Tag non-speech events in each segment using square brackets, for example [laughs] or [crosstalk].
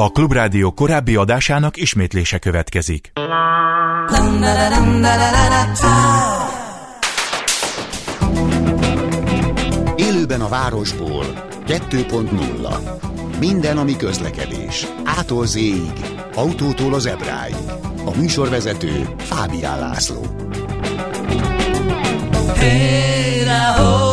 A Klubrádió korábbi adásának ismétlése következik. Élőben a városból 2.0 Minden, ami közlekedés. Ától z autótól az ebráig. A műsorvezető Fábián László. Hey,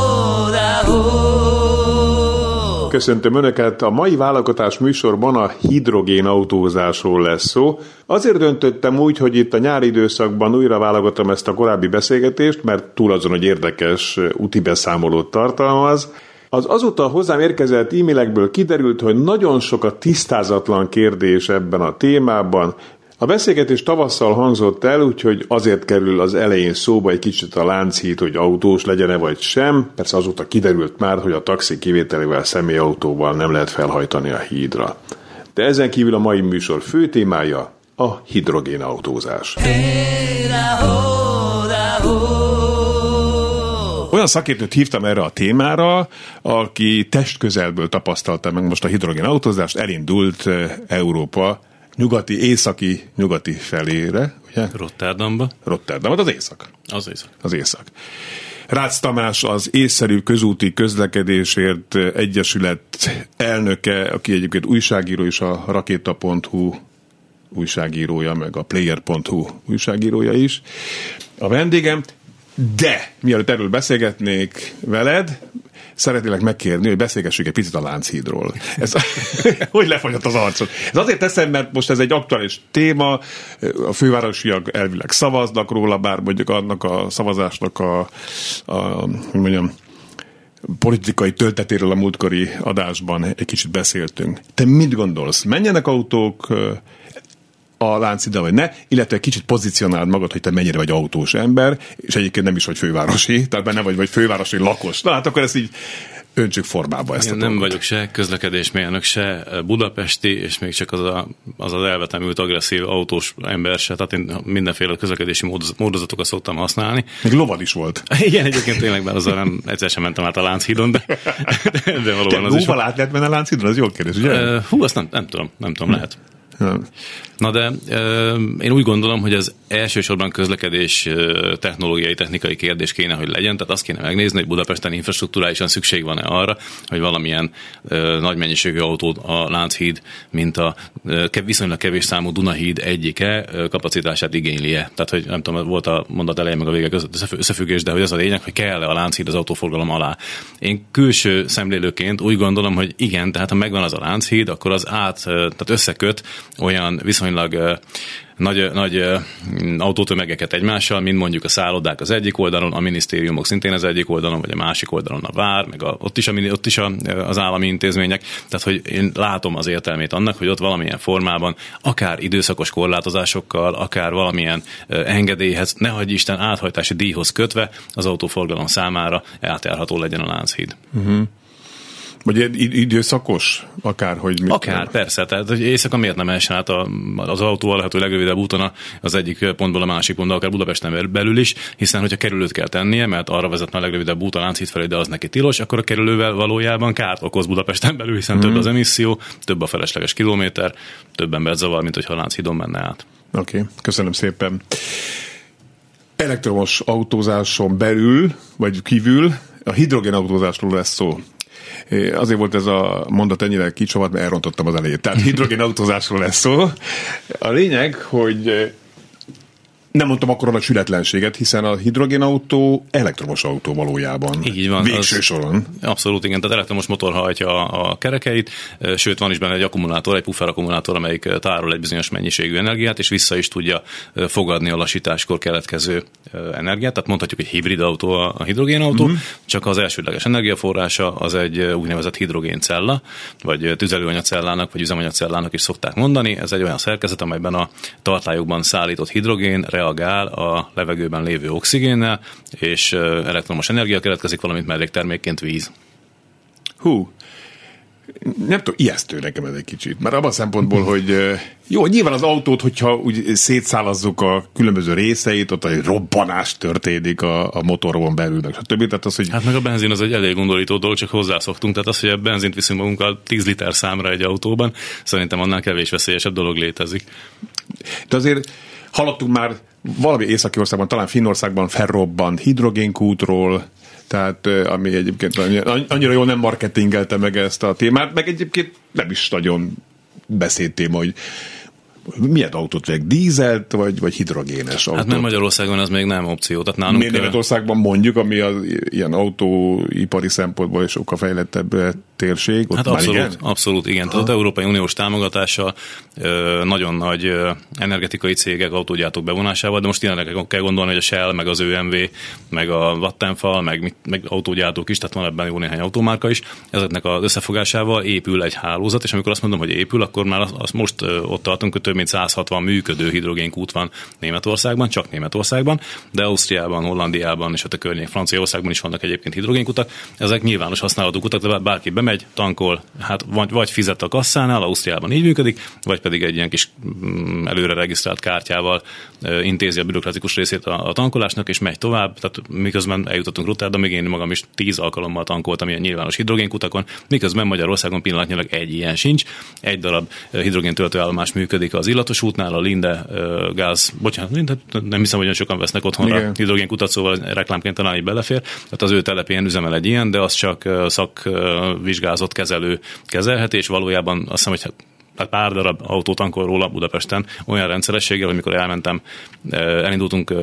Köszöntöm Önöket! A mai válogatás műsorban a hidrogén autózásról lesz szó. Azért döntöttem úgy, hogy itt a nyári időszakban újra válogatom ezt a korábbi beszélgetést, mert túl azon, hogy érdekes úti beszámolót tartalmaz, az azóta hozzám érkezett e-mailekből kiderült, hogy nagyon sok a tisztázatlan kérdés ebben a témában, a beszélgetés tavasszal hangzott el, úgyhogy azért kerül az elején szóba egy kicsit a Lánchíd, hogy autós legyen-e vagy sem. Persze azóta kiderült már, hogy a taxi kivételével személyautóval nem lehet felhajtani a hídra. De ezen kívül a mai műsor fő témája a hidrogénautózás. Olyan szakértőt hívtam erre a témára, aki testközelből tapasztalta meg most a hidrogénautózást, elindult eh, Európa nyugati, északi, nyugati felére, ugye? Rotterdamba. Rotterdamba, az észak. Az észak. Az észak. Rácz Tamás az észszerű közúti közlekedésért egyesület elnöke, aki egyébként újságíró is a rakéta.hu újságírója, meg a player.hu újságírója is. A vendégem, de mielőtt erről beszélgetnék veled, szeretnélek megkérni, hogy beszélgessük egy picit a Lánchídról. Ez, [laughs] hogy lefagyott az arcod. Ez azért teszem, mert most ez egy aktuális téma, a fővárosiak elvileg szavaznak róla, bár mondjuk annak a szavazásnak a, a hogy mondjam, politikai töltetéről a múltkori adásban egy kicsit beszéltünk. Te mit gondolsz? Menjenek autók, a lánc ide vagy ne, illetve kicsit pozícionáld magad, hogy te mennyire vagy autós ember, és egyébként nem is vagy fővárosi, tehát benne vagy, vagy fővárosi lakos. Na hát akkor ez így öntsük formába ezt Én a nem vagyok se közlekedésmérnök, se budapesti, és még csak az a, az, az elvetemült agresszív autós ember se, tehát én mindenféle közlekedési módozatokat szoktam használni. Még lovad is volt. [laughs] Igen, egyébként tényleg, mert azzal nem egyszer sem mentem át a Lánchídon, de, de, [laughs] de valóban Te az is. át lehet menni a Lánchídon, az jó kérdés, ugye? Hú, azt nem, nem tudom, nem tudom, lehet. Na de én úgy gondolom, hogy az elsősorban közlekedés technológiai, technikai kérdés kéne, hogy legyen, tehát azt kéne megnézni, hogy Budapesten infrastruktúrálisan szükség van-e arra, hogy valamilyen nagy mennyiségű autót a Lánchíd, mint a viszonylag kevés számú Dunahíd egyike kapacitását igénylie. Tehát, hogy nem tudom, volt a mondat elején meg a vége között összefüggés, de hogy az a lényeg, hogy kell-e a Lánchíd az autóforgalom alá. Én külső szemlélőként úgy gondolom, hogy igen, tehát ha megvan az a Lánchíd, akkor az át, tehát összeköt olyan viszonylag nagy, nagy autótömegeket egymással, mint mondjuk a szállodák az egyik oldalon, a minisztériumok szintén az egyik oldalon, vagy a másik oldalon a vár, meg a, ott is, a, ott is a, az állami intézmények. Tehát, hogy én látom az értelmét annak, hogy ott valamilyen formában, akár időszakos korlátozásokkal, akár valamilyen engedélyhez, ne hagyj Isten áthajtási díjhoz kötve az autóforgalom számára átjárható legyen a Lánchíd. Uh-huh. Vagy időszakos? Akár, hogy mit Akár, kell. persze. Tehát hogy éjszaka miért nem essen át az autó a lehető legrövidebb úton az egyik pontból a másik pontba, akár Budapesten belül is, hiszen hogyha kerülőt kell tennie, mert arra vezetne a legrövidebb út a Lánchíd felé, de az neki tilos, akkor a kerülővel valójában kárt okoz Budapesten [laughs] belül, hiszen mm. több mhm. az emisszió, több a felesleges kilométer, több ember zavar, mint hogyha a Lánchídon menne át. Oké, okay. köszönöm szépen. Elektromos autózáson belül, vagy kívül a hidrogénautózásról lesz szó. Azért volt ez a mondat ennyire kicsavart, mert elrontottam az elejét. Tehát [laughs] hidrogénautózásról lesz szó. A lényeg, hogy nem mondtam akkor a sületlenséget, hiszen a hidrogénautó elektromos autó valójában. Így van. Végső soron. Abszolút, igen. Tehát elektromos motor hajtja a kerekeit, sőt van is benne egy akkumulátor, egy puffer akkumulátor, amelyik tárol egy bizonyos mennyiségű energiát, és vissza is tudja fogadni a lassításkor keletkező energiát. Tehát mondhatjuk, hogy hibrid autó a hidrogénautó, uh-huh. csak az elsődleges energiaforrása az egy úgynevezett hidrogéncella, vagy tüzelőanyagcellának, vagy üzemanyagcellának is szokták mondani. Ez egy olyan szerkezet, amelyben a tartályokban szállított hidrogén reagál a levegőben lévő oxigénnel, és elektromos energia keletkezik, valamint melléktermékként víz. Hú, nem tudom, ijesztő nekem ez egy kicsit. Mert abban a szempontból, [laughs] hogy jó, nyilván az autót, hogyha úgy szétszálazzuk a különböző részeit, ott egy robbanás történik a, a motoron belül, meg stb. Tehát az, hogy... Hát meg a benzin az egy elég gondolító dolog, csak hozzászoktunk. Tehát az, hogy a benzint viszünk magunkkal 10 liter számra egy autóban, szerintem annál kevés veszélyesebb dolog létezik. De azért hallottunk már valami északi országban, talán Finnországban felrobbant hidrogénkútról, tehát ami egyébként annyira jól nem marketingelte meg ezt a témát, meg egyébként nem is nagyon beszéltéma, hogy milyen autót vegyek, dízelt vagy, vagy hidrogénes autót? Hát mert Magyarországon ez még nem opció. Tehát nálunk Németországban mondjuk, ami az ilyen autóipari szempontból is sokkal fejlettebb térség? Ott hát abszolút, igen? abszolút, igen. Tehát az Európai Uniós támogatással nagyon nagy energetikai cégek, autógyártók bevonásával, de most tényleg kell gondolni, hogy a Shell, meg az ÖMV, meg a Vattenfall, meg, meg autógyártók is, tehát van ebben jó néhány automárka is, ezeknek az összefogásával épül egy hálózat, és amikor azt mondom, hogy épül, akkor már azt most ott tartunk, hogy több mint 160 működő hidrogénkút van Németországban, csak Németországban, de Ausztriában, Hollandiában és ott a környék Franciaországban is vannak egyébként hidrogénkutak. Ezek nyilvános használatú kutak, de bárki bemegy, tankol, hát vagy, vagy fizet a kasszánál, Ausztriában így működik, vagy pedig egy ilyen kis mm, előre regisztrált kártyával intézi a bürokratikus részét a, a tankolásnak, és megy tovább. Tehát miközben eljutottunk Rotterdamig, én magam is tíz alkalommal tankoltam ilyen nyilvános hidrogénkutakon, miközben Magyarországon pillanatnyilag egy ilyen sincs. Egy darab hidrogéntöltőállomás működik az illatos útnál, a Linde gáz, bocsánat, nem hiszem, hogy olyan sokan vesznek otthonra hidrogénkutat, szóval reklámként talán így belefér. Tehát az ő telepén üzemel egy ilyen, de az csak szakvizsgázott kezelő kezelhet, és valójában azt hiszem, hogy hát pár darab autót tankol róla Budapesten olyan rendszerességgel, hogy mikor elmentem, elindultunk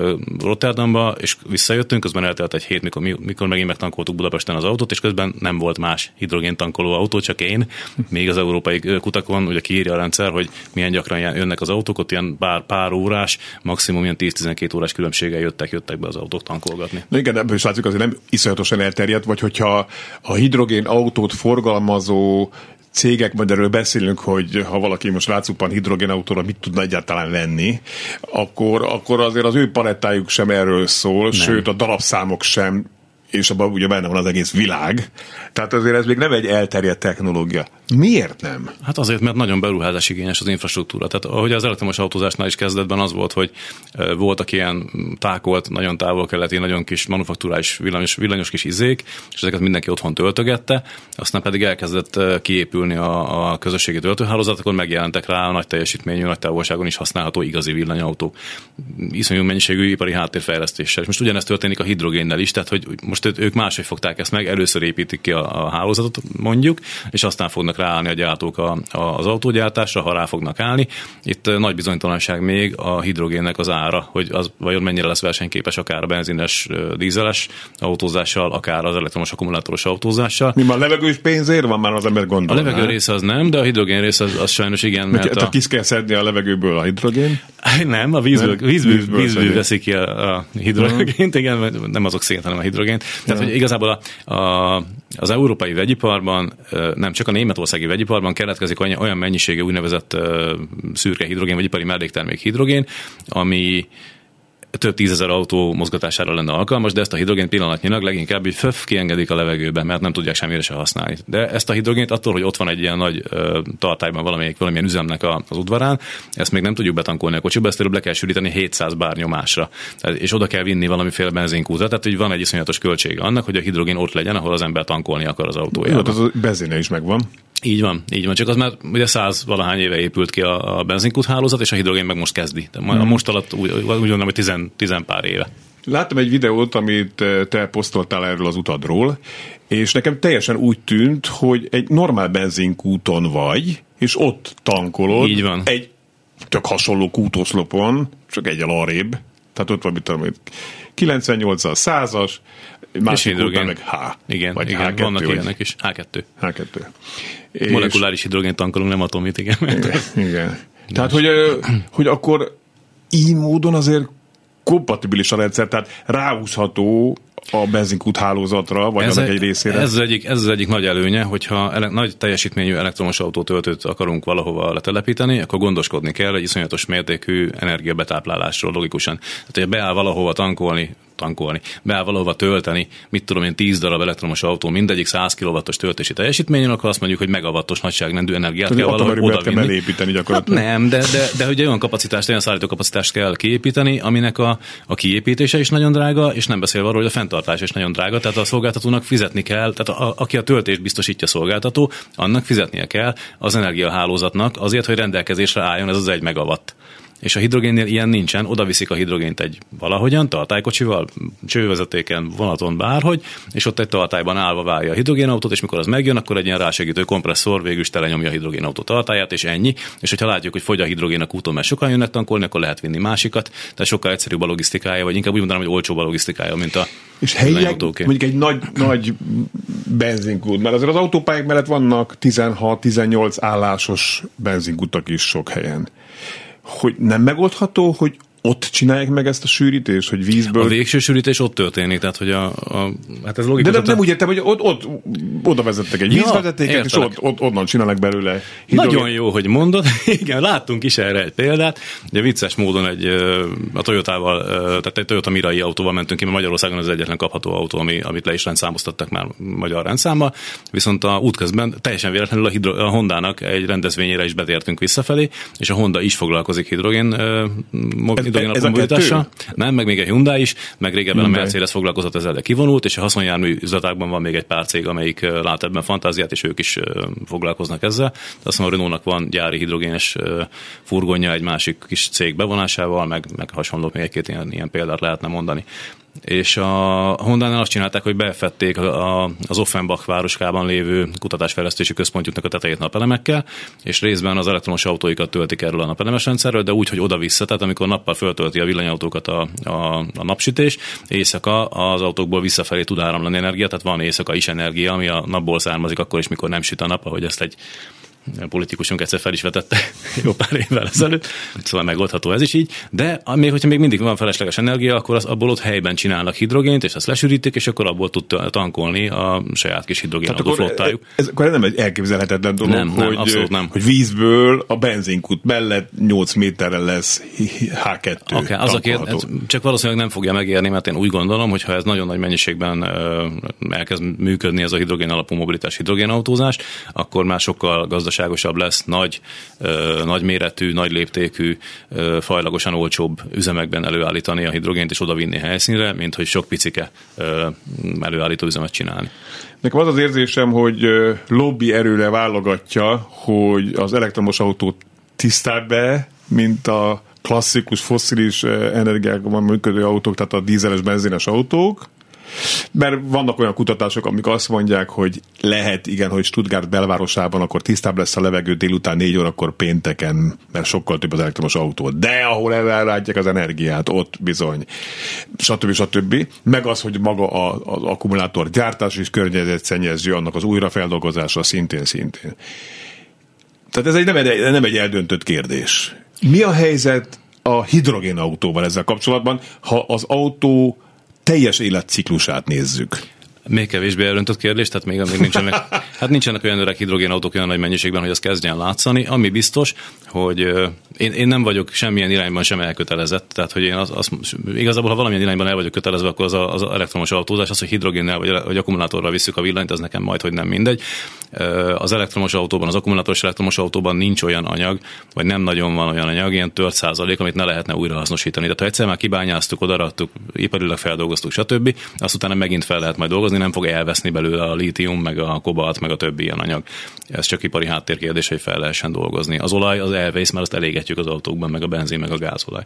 Rotterdamba, és visszajöttünk, közben eltelt egy hét, mikor, mikor megint megtankoltuk Budapesten az autót, és közben nem volt más hidrogén tankoló autó, csak én, még az európai kutakon, ugye kiírja a rendszer, hogy milyen gyakran jönnek az autók, ott ilyen pár, pár órás, maximum ilyen 10-12 órás különbséggel jöttek, jöttek be az autók tankolgatni. Na igen, ebből is látszik, azért nem iszonyatosan elterjedt, vagy hogyha a hidrogén autót forgalmazó cégek, majd erről beszélünk, hogy ha valaki most rácuppan hidrogénautóra mit tudna egyáltalán lenni, akkor, akkor azért az ő palettájuk sem erről szól, Nem. sőt a darabszámok sem és abban ugye benne van az egész világ. Tehát azért ez még nem egy elterjedt technológia. Miért nem? Hát azért, mert nagyon beruházás igényes az infrastruktúra. Tehát ahogy az elektromos autózásnál is kezdetben az volt, hogy voltak ilyen tákolt, nagyon távol-keleti, nagyon kis manufaktúrális villanyos, villanyos kis izék, és ezeket mindenki otthon töltögette, aztán pedig elkezdett kiépülni a, a közösségi töltőhálózat, akkor megjelentek rá a nagy teljesítményű, nagy távolságon is használható igazi villanyautó. Iszonyú mennyiségű ipari háttérfejlesztéssel. És most ugyanezt történik a hidrogénnel is, tehát hogy most ők máshogy fogták ezt meg, először építik ki a, a hálózatot mondjuk, és aztán fognak ráállni a gyártók a, a, az autógyártásra, ha rá fognak állni. Itt nagy bizonytalanság még a hidrogénnek az ára, hogy az vajon mennyire lesz versenyképes akár a benzines, dízeles autózással, akár az elektromos akkumulátoros autózással. Mi már levegős pénzért van már az ember gondol? A levegő része az nem, de a hidrogén része az, az sajnos igen. Mert, mert a... kis kell szedni a levegőből a hidrogén? [laughs] Nem, a vízből, nem? vízből, vízből, vízből veszik ki a, a hidrogént, igen, nem azok szét, hanem a hidrogént. Tehát, ja. hogy igazából a, a, az európai vegyiparban, nem csak a németországi vegyiparban keletkezik olyan, mennyiségű úgynevezett szürke hidrogén, vagy ipari melléktermék hidrogén, ami több tízezer autó mozgatására lenne alkalmas, de ezt a hidrogént pillanatnyilag leginkább így föf kiengedik a levegőbe, mert nem tudják semmire se használni. De ezt a hidrogént attól, hogy ott van egy ilyen nagy ö, tartályban valamelyik, valamilyen üzemnek a, az udvarán, ezt még nem tudjuk betankolni a kocsiba, ezt le kell sűríteni 700 bár nyomásra. És oda kell vinni valamiféle benzinkútra, tehát hogy van egy iszonyatos költsége annak, hogy a hidrogén ott legyen, ahol az ember tankolni akar az autójában. Jó, az a benzine is megvan. Így van, így van. Csak az már ugye száz valahány éve épült ki a, a benzinkút hálózat, és a hidrogén meg most kezdi. De mm. most alatt úgy, úgy gondolom, hogy tizen, tizen pár éve. Láttam egy videót, amit eh, te posztoltál erről az utadról, és nekem teljesen úgy tűnt, hogy egy normál benzinkúton vagy, és ott tankolod. Így van. Egy tök hasonló kútoszlopon, csak egy arrébb. Tehát ott van, mit tudom, 98-as, 100-as, másik után meg H. Igen, vagy igen H2, vannak vagy ilyenek is. H2. H2. Molekuláris hidrogén tankolunk, nem atomit, igen. Igen. igen. Tehát, hogy, hogy akkor így módon azért kompatibilis a rendszer, tehát ráhúzható a benzinkút hálózatra, vagy ez annak egy, egy részére. Ez az egyik, ez az egyik nagy előnye, hogyha ele, nagy teljesítményű elektromos autótöltőt akarunk valahova letelepíteni, akkor gondoskodni kell egy iszonyatos mértékű energiabetáplálásról logikusan. Tehát, hogyha beáll valahova tankolni tankolni, be valahova tölteni, mit tudom én, 10 darab elektromos autó, mindegyik 100 kW-os töltési teljesítményen, akkor azt mondjuk, hogy megawattos nagyságrendű energiát Tehát kell valahogy oda kell elépíteni gyakorlatilag. Hát nem, de, de, de ugye olyan kapacitást, olyan szállító kapacitást kell kiépíteni, aminek a, a kiépítése is nagyon drága, és nem beszélve arról, hogy a fenntartás is nagyon drága, tehát a szolgáltatónak fizetni kell, tehát a, a, aki a töltést biztosítja a szolgáltató, annak fizetnie kell az energiahálózatnak azért, hogy rendelkezésre álljon ez az egy megawatt és a hidrogénnél ilyen nincsen, oda viszik a hidrogént egy valahogyan, tartálykocsival, csővezetéken, vonaton, bárhogy, és ott egy tartályban állva várja a hidrogénautót, és mikor az megjön, akkor egy ilyen rásegítő kompresszor végül is telenyomja a hidrogénautó tartályát, és ennyi. És hogyha látjuk, hogy fogy a hidrogén a úton, mert sokan jönnek tankolni, akkor lehet vinni másikat. Tehát sokkal egyszerűbb a logisztikája, vagy inkább úgy mondanám, hogy olcsóbb a logisztikája, mint a és helyileg mondjuk egy nagy, nagy benzinkút, mert azért az autópályák mellett vannak 16-18 állásos benzinkutak is sok helyen hogy nem megoldható, hogy ott csinálják meg ezt a sűrítést, hogy vízből... A végső sűrítés ott történik, tehát hogy a... a hát ez logikus. De nem, nem úgy értem, hogy ott, ott oda vezettek egy ja, vízvezetéket, és ott, ott, onnan csinálnak belőle hidrogén. Nagyon jó, hogy mondod. [laughs] Igen, láttunk is erre egy példát. Ugye vicces módon egy, a Toyotával, tehát egy Toyota Mirai autóval mentünk ki, mert Magyarországon az egyetlen kapható autó, ami, amit le is rendszámoztattak már magyar rendszámmal. Viszont a útközben teljesen véletlenül a, hidro, a Hondának egy rendezvényére is betértünk visszafelé, és a Honda is foglalkozik hidrogén hidrogén alapú mobilitással. Nem, meg még egy Hyundai is, meg régebben Hyundai. a Mercedes foglalkozott ezzel, de kivonult, és a haszonjármű üzletákban van még egy pár cég, amelyik lát ebben fantáziát, és ők is foglalkoznak ezzel. De azt mondom, a Renault-nak van gyári hidrogénes furgonja egy másik kis cég bevonásával, meg, meg hasonló még egy-két ilyen, ilyen példát lehetne mondani és a Honda-nál azt csinálták, hogy befették a, az Offenbach városkában lévő kutatásfejlesztési központjuknak a tetejét napelemekkel, és részben az elektromos autóikat töltik erről a napelemes rendszerről, de úgy, hogy oda-vissza, tehát amikor nappal föltölti a villanyautókat a, a, a napsütés, éjszaka az autókból visszafelé tud áramlani energia, tehát van éjszaka is energia, ami a napból származik akkor is, mikor nem süt a nap, ahogy ezt egy politikusunk egyszer fel is vetette [laughs] jó pár évvel ezelőtt, szóval megoldható ez is így, de még hogyha még mindig van felesleges energia, akkor az, abból ott helyben csinálnak hidrogént, és azt lesűrítik, és akkor abból tud tankolni a saját kis hidrogénautó flottájuk. Ez, ez, akkor nem egy elképzelhetetlen dolog, nem, nem, abszolút nem. hogy vízből a benzinkút mellett 8 méterre lesz H2 okay, az a kér, csak valószínűleg nem fogja megérni, mert én úgy gondolom, hogy ha ez nagyon nagy mennyiségben elkezd működni ez a hidrogén alapú mobilitás hidrogénautózás, akkor már sokkal gazdaságosabb gazdaságosabb lesz, nagy, nagy méretű, nagy léptékű, fajlagosan olcsóbb üzemekben előállítani a hidrogént és odavinni helyszínre, mint hogy sok picike előállító üzemet csinálni. Nekem az az érzésem, hogy lobby erőre válogatja, hogy az elektromos autót tisztább be, mint a klasszikus fosszilis energiákban működő autók, tehát a dízeles, benzines autók, mert vannak olyan kutatások, amik azt mondják, hogy lehet, igen, hogy Stuttgart belvárosában akkor tisztább lesz a levegő délután négy órakor pénteken, mert sokkal több az elektromos autó. De ahol elrátják az energiát, ott bizony, stb. stb. Meg az, hogy maga az akkumulátor gyártás is környezetszennyező, annak az újrafeldolgozása szintén-szintén. Tehát ez egy, nem, egy, nem egy eldöntött kérdés. Mi a helyzet a hidrogénautóval ezzel kapcsolatban, ha az autó teljes életciklusát nézzük. Még kevésbé elöntött kérdés, tehát még, még nincsenek, [laughs] hát nincsenek olyan öreg hidrogénautók olyan nagy mennyiségben, hogy az kezdjen látszani. Ami biztos, hogy én, én nem vagyok semmilyen irányban sem elkötelezett, tehát hogy én az, az, igazából, ha valamilyen irányban el vagyok kötelezve, akkor az, a, az elektromos autózás, az, hogy hidrogénnel vagy, vagy akkumulátorral visszük a villanyt, az nekem majd, hogy nem mindegy. Az elektromos autóban, az akkumulátoros elektromos autóban nincs olyan anyag, vagy nem nagyon van olyan anyag, ilyen tört százalék, amit ne lehetne újra hasznosítani. Tehát ha egyszer már kibányáztuk, odaradtuk, iparilag feldolgoztuk, stb., azt utána megint fel lehet majd dolgozni, nem fog elveszni belőle a lítium, meg a kobalt, meg a többi ilyen anyag. Ez csak ipari háttérkérdés, hogy fel lehessen dolgozni. Az olaj az elvész, mert azt elégetjük az autókban, meg a benzin, meg a gázolaj.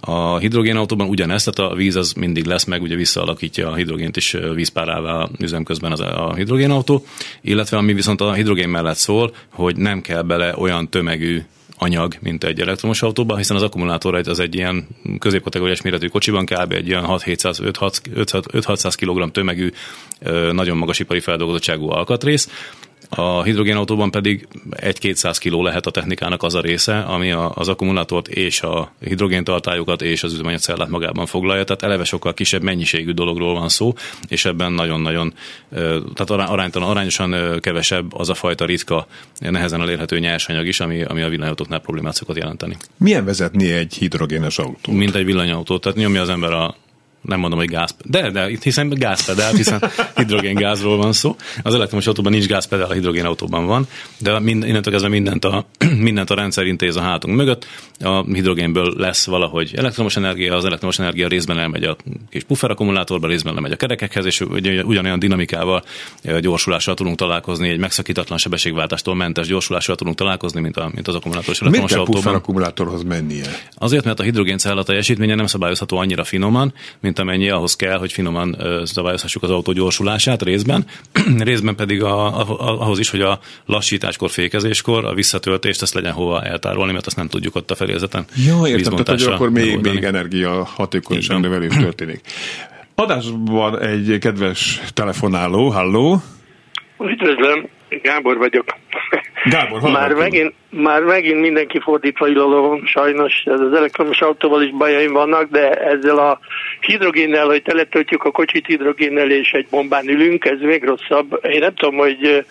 A hidrogénautóban ugyanezt, tehát a víz az mindig lesz, meg ugye visszaalakítja a hidrogént is vízpárává üzemközben az a hidrogénautó, illetve ami viszont a hidrogén mellett szól, hogy nem kell bele olyan tömegű anyag, mint egy elektromos autóban, hiszen az akkumulátor az egy ilyen középkategóriás méretű kocsiban kb. egy ilyen 6-600 kg tömegű, nagyon magas ipari feldolgozottságú alkatrész, a hidrogénautóban pedig 1-200 kg lehet a technikának az a része, ami a, az akkumulátort és a hidrogéntartályokat és az üzemanyagcellát magában foglalja, tehát eleve sokkal kisebb mennyiségű dologról van szó, és ebben nagyon-nagyon, tehát aránytalan, arányosan kevesebb az a fajta ritka, nehezen elérhető nyersanyag is, ami, ami a villanyautóknál problémát szokott jelenteni. Milyen vezetni egy hidrogénes autó? Mint egy villanyautó, tehát nyomja az ember a nem mondom, hogy gáz, de, de itt hiszen gázpedál, hiszen [laughs] hidrogéngázról van szó. Az elektromos autóban nincs gázpedál, a hidrogénautóban van, de mind, innentől kezdve mindent a, [clears throat] mindent a rendszer intéz a hátunk mögött. A hidrogénből lesz valahogy elektromos energia, az elektromos energia részben elmegy a kis pufferakkumulátorba, részben lemegy a kerekekhez, és ugyanolyan dinamikával, gyorsulással tudunk találkozni, egy megszakítatlan sebességváltástól mentes gyorsulással tudunk találkozni, mint, a, mint az akkumulátoros elektromos autóban. Miért akkumulátorhoz mennie? Azért, mert a hidrogéncella teljesítménye nem szabályozható annyira finoman, mint amennyi ahhoz kell, hogy finoman szabályozhassuk az autó gyorsulását részben, [clears throat] részben pedig a, a, ahhoz is, hogy a lassításkor, fékezéskor a visszatöltést ezt legyen hova eltárolni, mert azt nem tudjuk ott a felézeten. Jó, értem, tehát hogy akkor még, még energia hatékonyság növelés [clears throat] történik. Adásban egy kedves telefonáló, halló. Üdvözlöm, Gábor vagyok. Gábor, már megint, már megint mindenki fordítva ilalom, sajnos ez az elektromos autóval is bajaim vannak, de ezzel a hidrogénnel, hogy teletöltjük a kocsit hidrogénnel és egy bombán ülünk, ez még rosszabb. Én nem tudom, hogy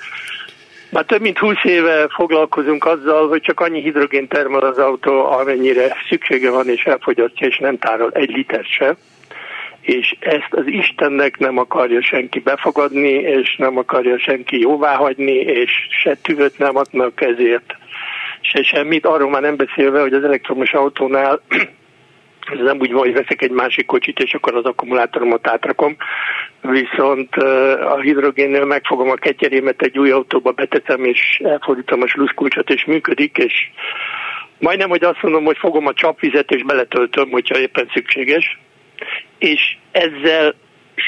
már több mint 20 éve foglalkozunk azzal, hogy csak annyi hidrogén termel az autó, amennyire szüksége van, és elfogyasztja, és nem tárol egy liter se és ezt az Istennek nem akarja senki befogadni, és nem akarja senki jóváhagyni, és se tüvöt nem adnak ezért, se semmit. Arról már nem beszélve, hogy az elektromos autónál [clears throat] ez nem úgy van, hogy veszek egy másik kocsit, és akkor az akkumulátoromat átrakom, viszont a hidrogénnél megfogom a ketyerémet egy új autóba, betetem, és elfordítom a sluszkulcsot, és működik, és majdnem, hogy azt mondom, hogy fogom a csapvizet, és beletöltöm, hogyha éppen szükséges, és ezzel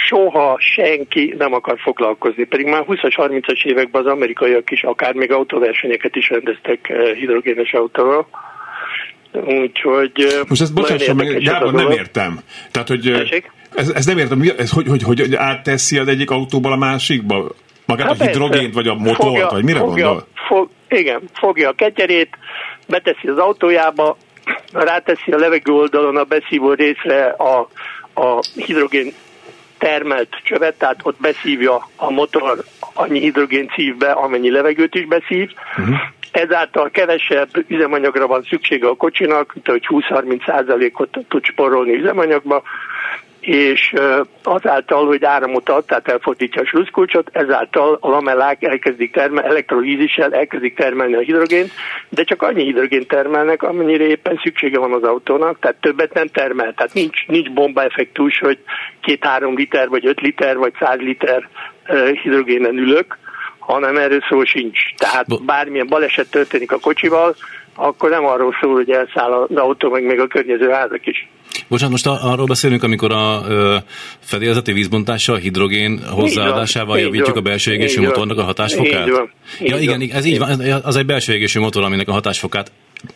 soha senki nem akar foglalkozni. Pedig már 20-as, 30-as években az amerikaiak is akár még autóversenyeket is rendeztek eh, hidrogénes autóval. Úgyhogy... Eh, Most ezt bocsásson meg, Gábor, nem értem. Tehát, hogy eh, ez, ez nem értem, ez hogy, hogy, hogy átteszi az egyik autóból a másikba? Magát hát a hidrogént, vagy a motort, fogja, vagy mire fogja, gondol? Fog, igen, fogja a ketyerét, beteszi az autójába, ráteszi a levegő oldalon a beszívó részre a, a hidrogén termelt csövet, tehát ott beszívja a motor annyi hidrogén szív be, amennyi levegőt is beszív. Uh-huh. Ezáltal kevesebb üzemanyagra van szüksége a kocsinak, mint hogy 20-30 százalékot tud sporolni üzemanyagba, és azáltal, hogy áramot ad, tehát elfordítja a sluszkulcsot, ezáltal a lamellák elkezdik termelni, elektrolízissel elkezdik termelni a hidrogént, de csak annyi hidrogént termelnek, amennyire éppen szüksége van az autónak, tehát többet nem termel. Tehát nincs, nincs bombaeffektus, hogy két-három liter, vagy öt liter, vagy száz liter hidrogénen ülök, hanem erről szó sincs. Tehát bármilyen baleset történik a kocsival, akkor nem arról szól, hogy elszáll az autó, meg még a környező házak is. Bocsánat, most arról beszélünk, amikor a ö, fedélzeti vízbontással, hidrogén hozzáadásával javítjuk a belső égésű motornak a hatásfokát? Így van. Így ja, igen, ez így van, az egy belső égésű motor, aminek a hatásfokát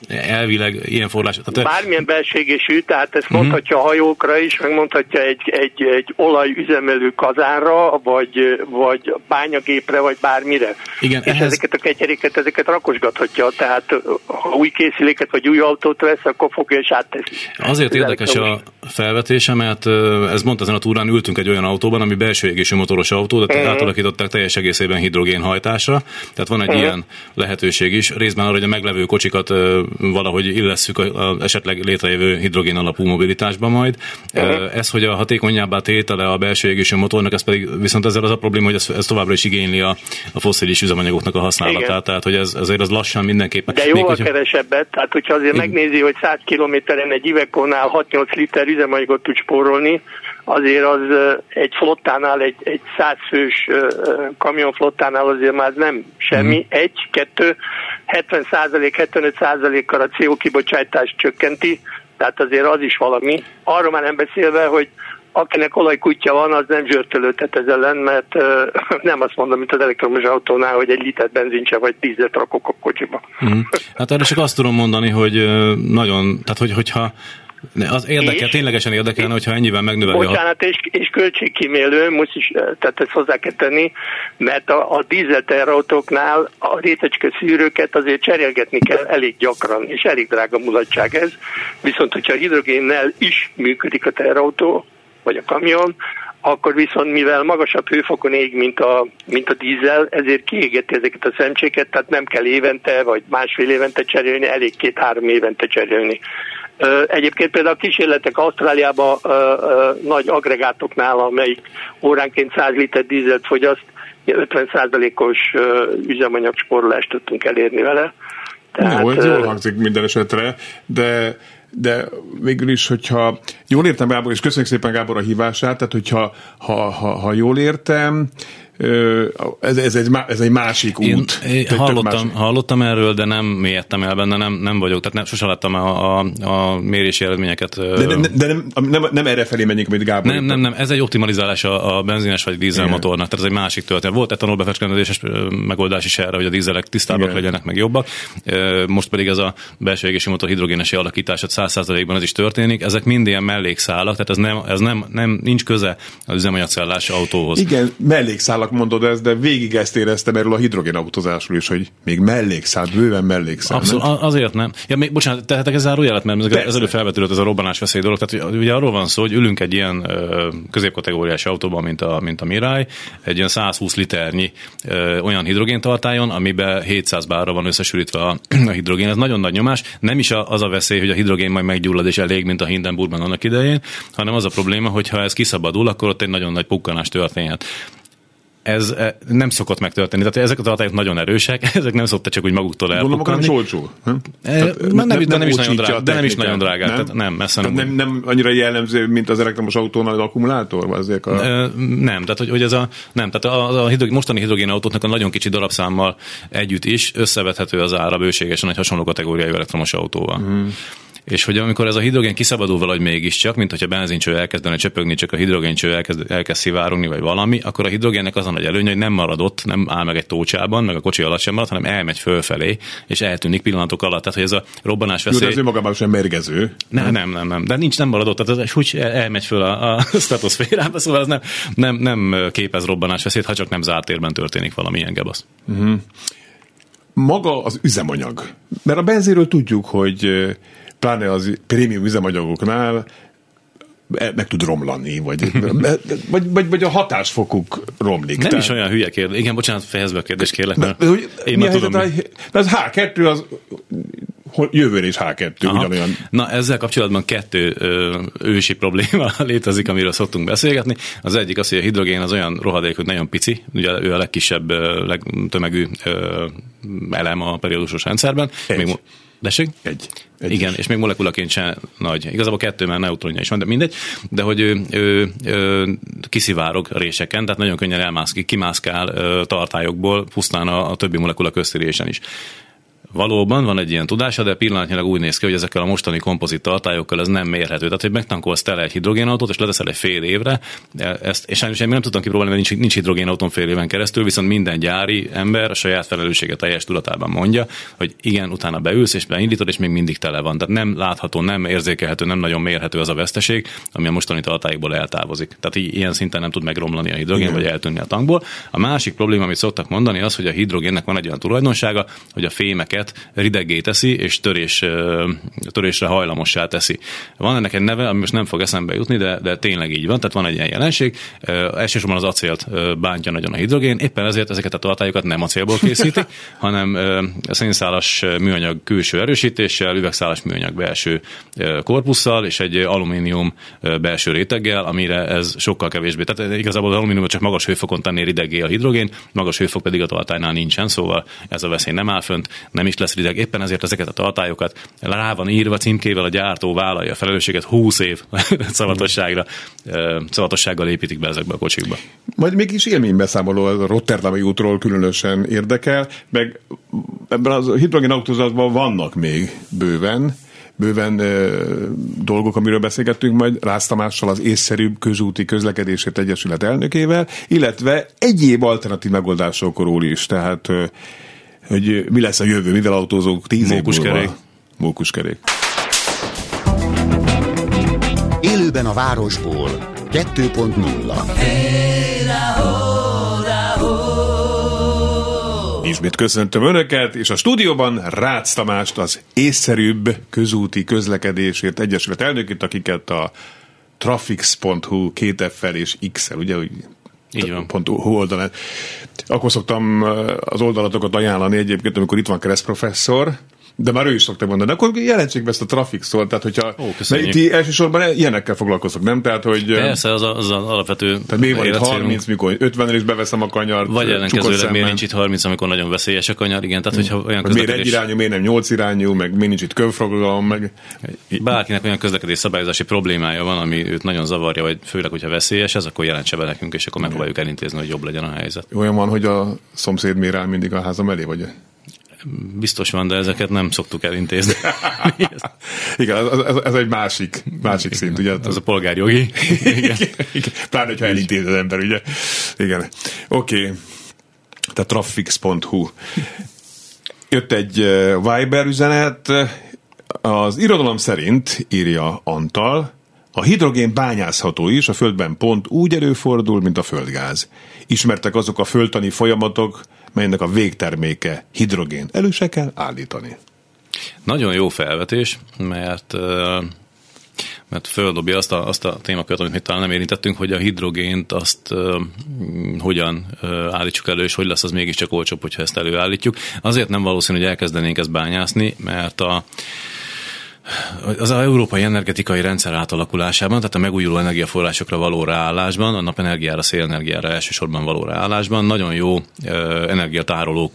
elvileg ilyen forrás. Tehát, Bármilyen belségésű, tehát ezt uh-huh. mondhatja a hajókra is, meg mondhatja egy, egy, egy olajüzemelő kazánra, vagy, vagy bányagépre, vagy bármire. Igen, És ehhez... ezeket a ketyeréket, ezeket rakosgathatja, tehát ha új készüléket, vagy új autót vesz, akkor fogja és átteszi. Azért ez érdekes a felvetése, mert ez mondta, ezen a túrán ültünk egy olyan autóban, ami belső égésű motoros autó, de uh-huh. átalakították teljes egészében hidrogén hajtásra, tehát van egy uh-huh. ilyen lehetőség is, részben arra, hogy a meglevő kocsikat valahogy illesszük a, a esetleg létrejövő hidrogén alapú mobilitásba majd. Uh-huh. Ez, hogy a hatékonyabbá tétele a belső égésű motornak, ez pedig viszont ezzel az a probléma, hogy ez, ez továbbra is igényli a, a foszilis üzemanyagoknak a használatát, Igen. tehát hogy ez azért az lassan mindenképpen. De jóval hogyha... kevesebbet, tehát hogyha azért Igen. megnézi, hogy 100 kilométeren egy Ivekónál 6-8 liter üzemanyagot tud spórolni, azért az egy flottánál, egy, egy százfős kamionflottánál azért már nem semmi. Mm. Egy, kettő, 70 százalék, 75 százalékkal a CO kibocsátást csökkenti, tehát azért az is valami. Arról már nem beszélve, hogy akinek olajkutya van, az nem zsörtölődhet ez ellen, mert uh, [laughs] nem azt mondom, mint az elektromos autónál, hogy egy liter benzincse vagy tízet rakok a kocsiba. Mm. Hát erre csak azt tudom mondani, hogy nagyon, tehát hogy, hogyha az érdekel, és, ténylegesen érdekelne, hogyha ennyivel megnöveli Bocsánat, a... és, és költségkímélő, most is, tehát ezt hozzá kell tenni, mert a, a dízelterautóknál a rétecske szűrőket azért cserélgetni kell elég gyakran, és elég drága mulatság ez. Viszont, hogyha a hidrogénnel is működik a terautó, vagy a kamion, akkor viszont mivel magasabb hőfokon ég, mint a, mint a dízel, ezért kiégeti ezeket a szemcséket, tehát nem kell évente vagy másfél évente cserélni, elég két-három évente cserélni Egyébként például a kísérletek Ausztráliában nagy agregátoknál, amelyik óránként 100 liter dízelt fogyaszt, 50%-os üzemanyagspórolást tudtunk elérni vele. Tehát, Jó, ez jól hangzik minden esetre, de de végül is, hogyha jól értem Gábor, és köszönjük szépen Gábor a hívását, tehát hogyha ha, ha, ha jól értem, ez, ez, egy, ez egy másik út. Én, hallottam, másik. hallottam erről, de nem mélyedtem el benne, nem, nem vagyok, tehát nem, sose láttam a, a, a mérési eredményeket. De, de, de nem, nem, nem erre felé menjünk, amit Gábor. Nem, nem, nem, ez egy optimalizálás a, a benzines vagy dízelmotornak, tehát ez egy másik történet. Volt etanolbefecskendezéses megoldás is erre, hogy a dízelek tisztábbak Igen. legyenek, meg jobbak. Most pedig ez a belső égési motor hidrogénesi alakítása 100%-ban ez is történik. Ezek mind ilyen mellékszálak, tehát ez nem, ez nem, nem nincs köze az üzemanyagcellás autóhoz. Igen, mellékszálak magamnak mondod ezt, de végig ezt éreztem erről a hidrogénautózásról is, hogy még mellékszál, bőven mellékszál. Abszolút, nem? azért nem. Ja, még, bocsánat, tehetek ez zárójelet, mert ez az előbb felvetődött ez a robbanás veszély dolog. Tehát ugye arról van szó, hogy ülünk egy ilyen középkategóriás autóban, mint a, mint a Mirai, egy ilyen 120 liternyi ö, olyan hidrogéntartályon, amiben 700 bárra van összesülítve a, a hidrogén. Ez nagyon nagy nyomás. Nem is az a veszély, hogy a hidrogén majd meggyullad és elég, mint a Hindenburgban annak idején, hanem az a probléma, hogy ha ez kiszabadul, akkor ott egy nagyon nagy pukkanás történhet ez eh, nem szokott megtörténni. Tehát ezek a tartályok nagyon erősek, [laughs] ezek nem szoktak csak úgy maguktól elpukkani. Gondolom, nem olcsó. Nem, nem, nem, nem, nem, is nagyon drága, de nem is nagyon drágák. Nem? Tehát nem, messze nem, nem, nem annyira jellemző, mint az elektromos autónál az akkumulátor? Azért a... Nem, tehát hogy, hogy ez a, nem, tehát a, a hidrogén, mostani hidrogénautóknak a nagyon kicsi darabszámmal együtt is összevethető az ára bőségesen egy hasonló kategóriájú elektromos autóval. Hmm és hogy amikor ez a hidrogén kiszabadul valahogy mégiscsak, mint hogyha benzincső elkezdene csöpögni, csak a hidrogéncső elkezd, elkezd szivárogni, vagy valami, akkor a hidrogénnek az a nagy előny, hogy nem marad ott, nem áll meg egy tócsában, meg a kocsi alatt sem marad, hanem elmegy fölfelé, és eltűnik pillanatok alatt. Tehát, hogy ez a robbanás veszély. Jó, de ez önmagában sem mérgező. Nem, nem, nem, nem. De nincs, nem marad ott, tehát ez úgy elmegy föl a, a [laughs] stratoszférába, szóval ez nem, nem, nem képez robbanás veszélyt, ha csak nem zárt térben történik valamilyen gebasz. Uh-huh. Maga az üzemanyag. Mert a benzinről tudjuk, hogy pláne az prémium üzemanyagoknál meg tud romlani, vagy, [laughs] vagy, vagy, vagy a hatásfokuk romlik. Nem tehát. is olyan hülye kérdés. Igen, bocsánat, fejezve a kérdést kérlek, mert de, én már tudom. Helyzet, az H2 az jövőre is H2 Aha. ugyanolyan. Na ezzel kapcsolatban kettő ö, ősi probléma [laughs] létezik, amiről szoktunk beszélgetni. Az egyik az, hogy a hidrogén az olyan rohadék, hogy nagyon pici, ugye ő a legkisebb, legtömegű ö, elem a periódusos rendszerben. Egy. Még, Deség? Egy. Egy Igen, is. és még molekulaként sem nagy. Igazából kettő, mert neutronja is van, de mindegy. De hogy ő, ő, ő kiszivárog réseken, tehát nagyon könnyen elmászkik, kimászkál tartályokból, pusztán a, a többi molekula köztérésen is. Valóban van egy ilyen tudása, de pillanatnyilag úgy néz ki, hogy ezekkel a mostani kompozit tartályokkal ez nem mérhető. Tehát, hogy megtankolsz tele egy hidrogénautót, és leteszel egy fél évre, ezt, és sajnos én nem tudtam kipróbálni, mert nincs, nincs hidrogénautón fél éven keresztül, viszont minden gyári ember a saját felelősséget teljes tudatában mondja, hogy igen, utána beülsz és beindítod, és még mindig tele van. Tehát nem látható, nem érzékelhető, nem nagyon mérhető az a veszteség, ami a mostani tartályokból eltávozik. Tehát ilyen szinten nem tud megromlani a hidrogén, igen. vagy eltűnni a tankból. A másik probléma, amit szoktak mondani, az, hogy a hidrogénnek van egy olyan tulajdonsága, hogy a fémeket őket rideggé teszi, és törés, törésre hajlamossá teszi. Van ennek egy neve, ami most nem fog eszembe jutni, de, de tényleg így van, tehát van egy ilyen jelenség. Elsősorban az acélt bántja nagyon a hidrogén, éppen ezért ezeket a tartályokat nem acélból készítik, [laughs] hanem szénszálas műanyag külső erősítéssel, üvegszálas műanyag belső korpusszal, és egy alumínium belső réteggel, amire ez sokkal kevésbé. Tehát igazából az alumínium csak magas hőfokon tenné rideggé a hidrogén, magas hőfok pedig a tartálynál nincsen, szóval ez a veszély nem áll fönt, nem is lesz rideg. Éppen ezért ezeket a tartályokat rá van írva címkével, a gyártó vállalja a felelősséget 20 év [laughs] szavatosságra, szavatossággal építik be ezekbe a kocsikba. Majd mégis élménybeszámoló a Rotterdami útról különösen érdekel, meg ebben az hidrogén autózatban vannak még bőven, bőven e, dolgok, amiről beszélgettünk majd Rász Tamással, az észszerűbb közúti közlekedésért egyesület elnökével, illetve egyéb alternatív megoldásokról is, tehát e, hogy mi lesz a jövő, mivel autózók tíz év múlva. Mókuskerék. Élőben a városból 2.0 Ismét köszöntöm Önöket, és a stúdióban Rácz Tamást, az észszerűbb közúti közlekedésért Egyesület elnökét, akiket a trafix.hu két f és X-el, ugye, hogy így van. Pont oldalán. Akkor szoktam az oldalatokat ajánlani egyébként, amikor itt van keresztprofesszor, De már ő is szokta mondani. Akkor jelentsék be ezt a trafik szót, tehát hogyha Ó, köszönjük. ti elsősorban ilyenekkel foglalkozok, nem? Tehát, hogy Persze, az, a, az az alapvető tehát mi van itt életcélunk. 30, mikor 50 is beveszem a kanyart, Vagy ellenkezőleg miért nincs itt 30, amikor nagyon veszélyes a kanyar, igen, tehát hogyha olyan Vagy miért egy közlekedés, irányú, miért nem nyolc irányú, meg miért nincs itt kövforgalom, meg bárkinek olyan közlekedés szabályozási problémája van, ami őt nagyon zavarja, vagy főleg, hogyha veszélyes ez, akkor jelentse be nekünk, és akkor megpróbáljuk elintézni, hogy jobb legyen a helyzet. olyan van, hogy a szomszéd mér rá mindig a házam elé, vagy? Biztos van, de ezeket nem szoktuk elintézni. [laughs] Igen, ez, ez, ez egy másik, másik szint, ugye? Ez a polgárjogi. Igen. Igen. [laughs] Pláne, hogyha elintéz az ember, ugye? Igen. Oké. Okay. Tehát trafix.hu. Jött egy Viber üzenet. Az irodalom szerint, írja Antal, a hidrogén bányászható is, a Földben pont úgy előfordul, mint a földgáz. Ismertek azok a földtani folyamatok, melynek a végterméke hidrogén. Elő se kell állítani. Nagyon jó felvetés, mert mert földobja azt a, azt a témakört, amit még talán nem érintettünk, hogy a hidrogént azt ö, hogyan ö, állítsuk elő, és hogy lesz az mégiscsak olcsóbb, hogyha ezt előállítjuk. Azért nem valószínű, hogy elkezdenénk ezt bányászni, mert a az európai energetikai rendszer átalakulásában, tehát a megújuló energiaforrásokra való ráállásban, a napenergiára, szélenergiára elsősorban való ráállásban nagyon jó energiatároló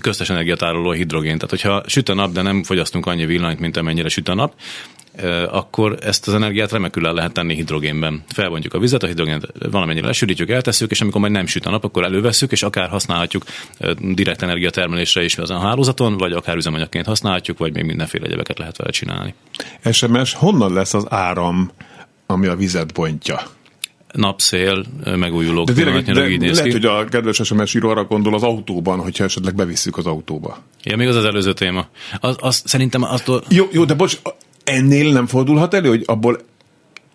köztes energiatároló a hidrogén. Tehát, hogyha süt a nap, de nem fogyasztunk annyi villanyt, mint amennyire süt a nap, akkor ezt az energiát remekül el lehet tenni hidrogénben. Felbontjuk a vizet, a hidrogént valamennyire lesűrítjük, eltesszük, és amikor majd nem süt a nap, akkor elővesszük, és akár használhatjuk direkt energiatermelésre is az a hálózaton, vagy akár üzemanyagként használhatjuk, vagy még mindenféle egyebeket lehet vele csinálni. SMS, honnan lesz az áram, ami a vizet bontja? Napszél, megújulók, De tényleg, de így néz lehet, ki. hogy a kedves SMS író arra gondol az autóban, hogyha esetleg bevisszük az autóba. Ja, még az az előző téma. Az, az szerintem attól, Jó, jó, de bocs, ennél nem fordulhat elő, hogy abból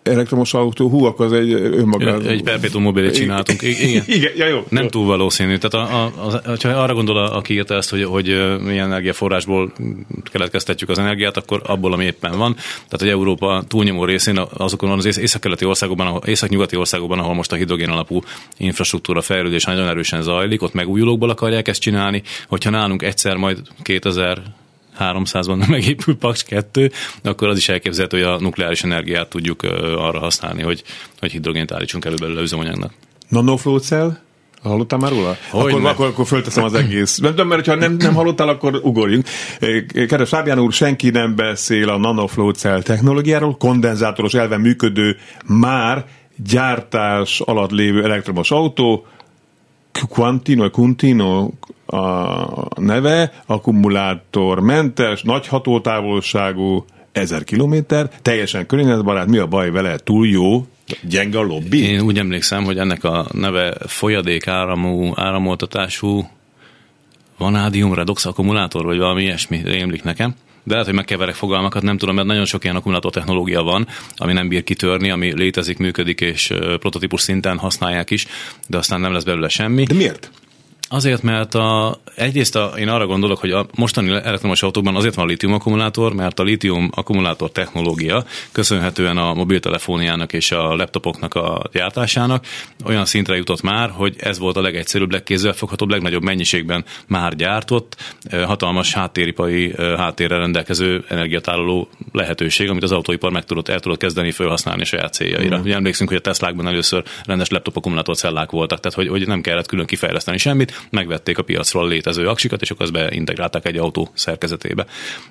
elektromos autó, hú, akkor az egy önmaga... egy perpetuum mobilit csináltunk. Igen. [laughs] Igen, ja, jó. Nem jó. túl valószínű. Tehát a, a, az, ha arra gondol, a- aki írta ezt, hogy, hogy milyen energiaforrásból keletkeztetjük az energiát, akkor abból, ami éppen van. Tehát, hogy Európa túlnyomó részén azokon az ész- északkeleti országokban, északnyugati országokban, ahol most a hidrogén alapú infrastruktúra fejlődés nagyon erősen zajlik, ott megújulókból akarják ezt csinálni. Hogyha nálunk egyszer majd 2000 300-ban megépül Paks 2, akkor az is elképzelhető, hogy a nukleáris energiát tudjuk arra használni, hogy, hogy hidrogént állítsunk elő belőle üzemanyagnak. Nanoflow cell? Hallottál már róla? Hogyne. Akkor, akkor, akkor fölteszem az egész. Nem tudom, mert ha nem, nem hallottál, akkor ugorjunk. Kedves Fábián úr, senki nem beszél a nanoflow cell technológiáról, kondenzátoros elven működő, már gyártás alatt lévő elektromos autó, Quantino, Quintino a neve, akkumulátormentes, nagy hatótávolságú, 1000 kilométer, teljesen környezetbarát, mi a baj vele? Túl jó, gyenge a lobby? Én úgy emlékszem, hogy ennek a neve folyadék áramú, áramoltatású vanádium redox akkumulátor, vagy valami ilyesmi rémlik nekem. De lehet, hogy megkeverek fogalmakat, nem tudom, mert nagyon sok ilyen akkumulátor technológia van, ami nem bír kitörni, ami létezik, működik, és prototípus szinten használják is, de aztán nem lesz belőle semmi. De miért? Azért, mert a, egyrészt a, én arra gondolok, hogy a mostani elektromos autókban azért van a lítium akkumulátor, mert a lítium akkumulátor technológia köszönhetően a mobiltelefóniának és a laptopoknak a gyártásának olyan szintre jutott már, hogy ez volt a legegyszerűbb, legkézzelfoghatóbb, legnagyobb mennyiségben már gyártott, eh, hatalmas háttéripai eh, háttérrel rendelkező energiatároló lehetőség, amit az autóipar meg tudott, el tudott kezdeni felhasználni saját céljaira. Ugye emlékszünk, hogy a Teslákban először rendes laptop akkumulátor cellák voltak, tehát hogy, hogy nem kellett külön kifejleszteni semmit, megvették a piacról létező aksikat, és akkor azt beintegrálták egy autó szerkezetébe.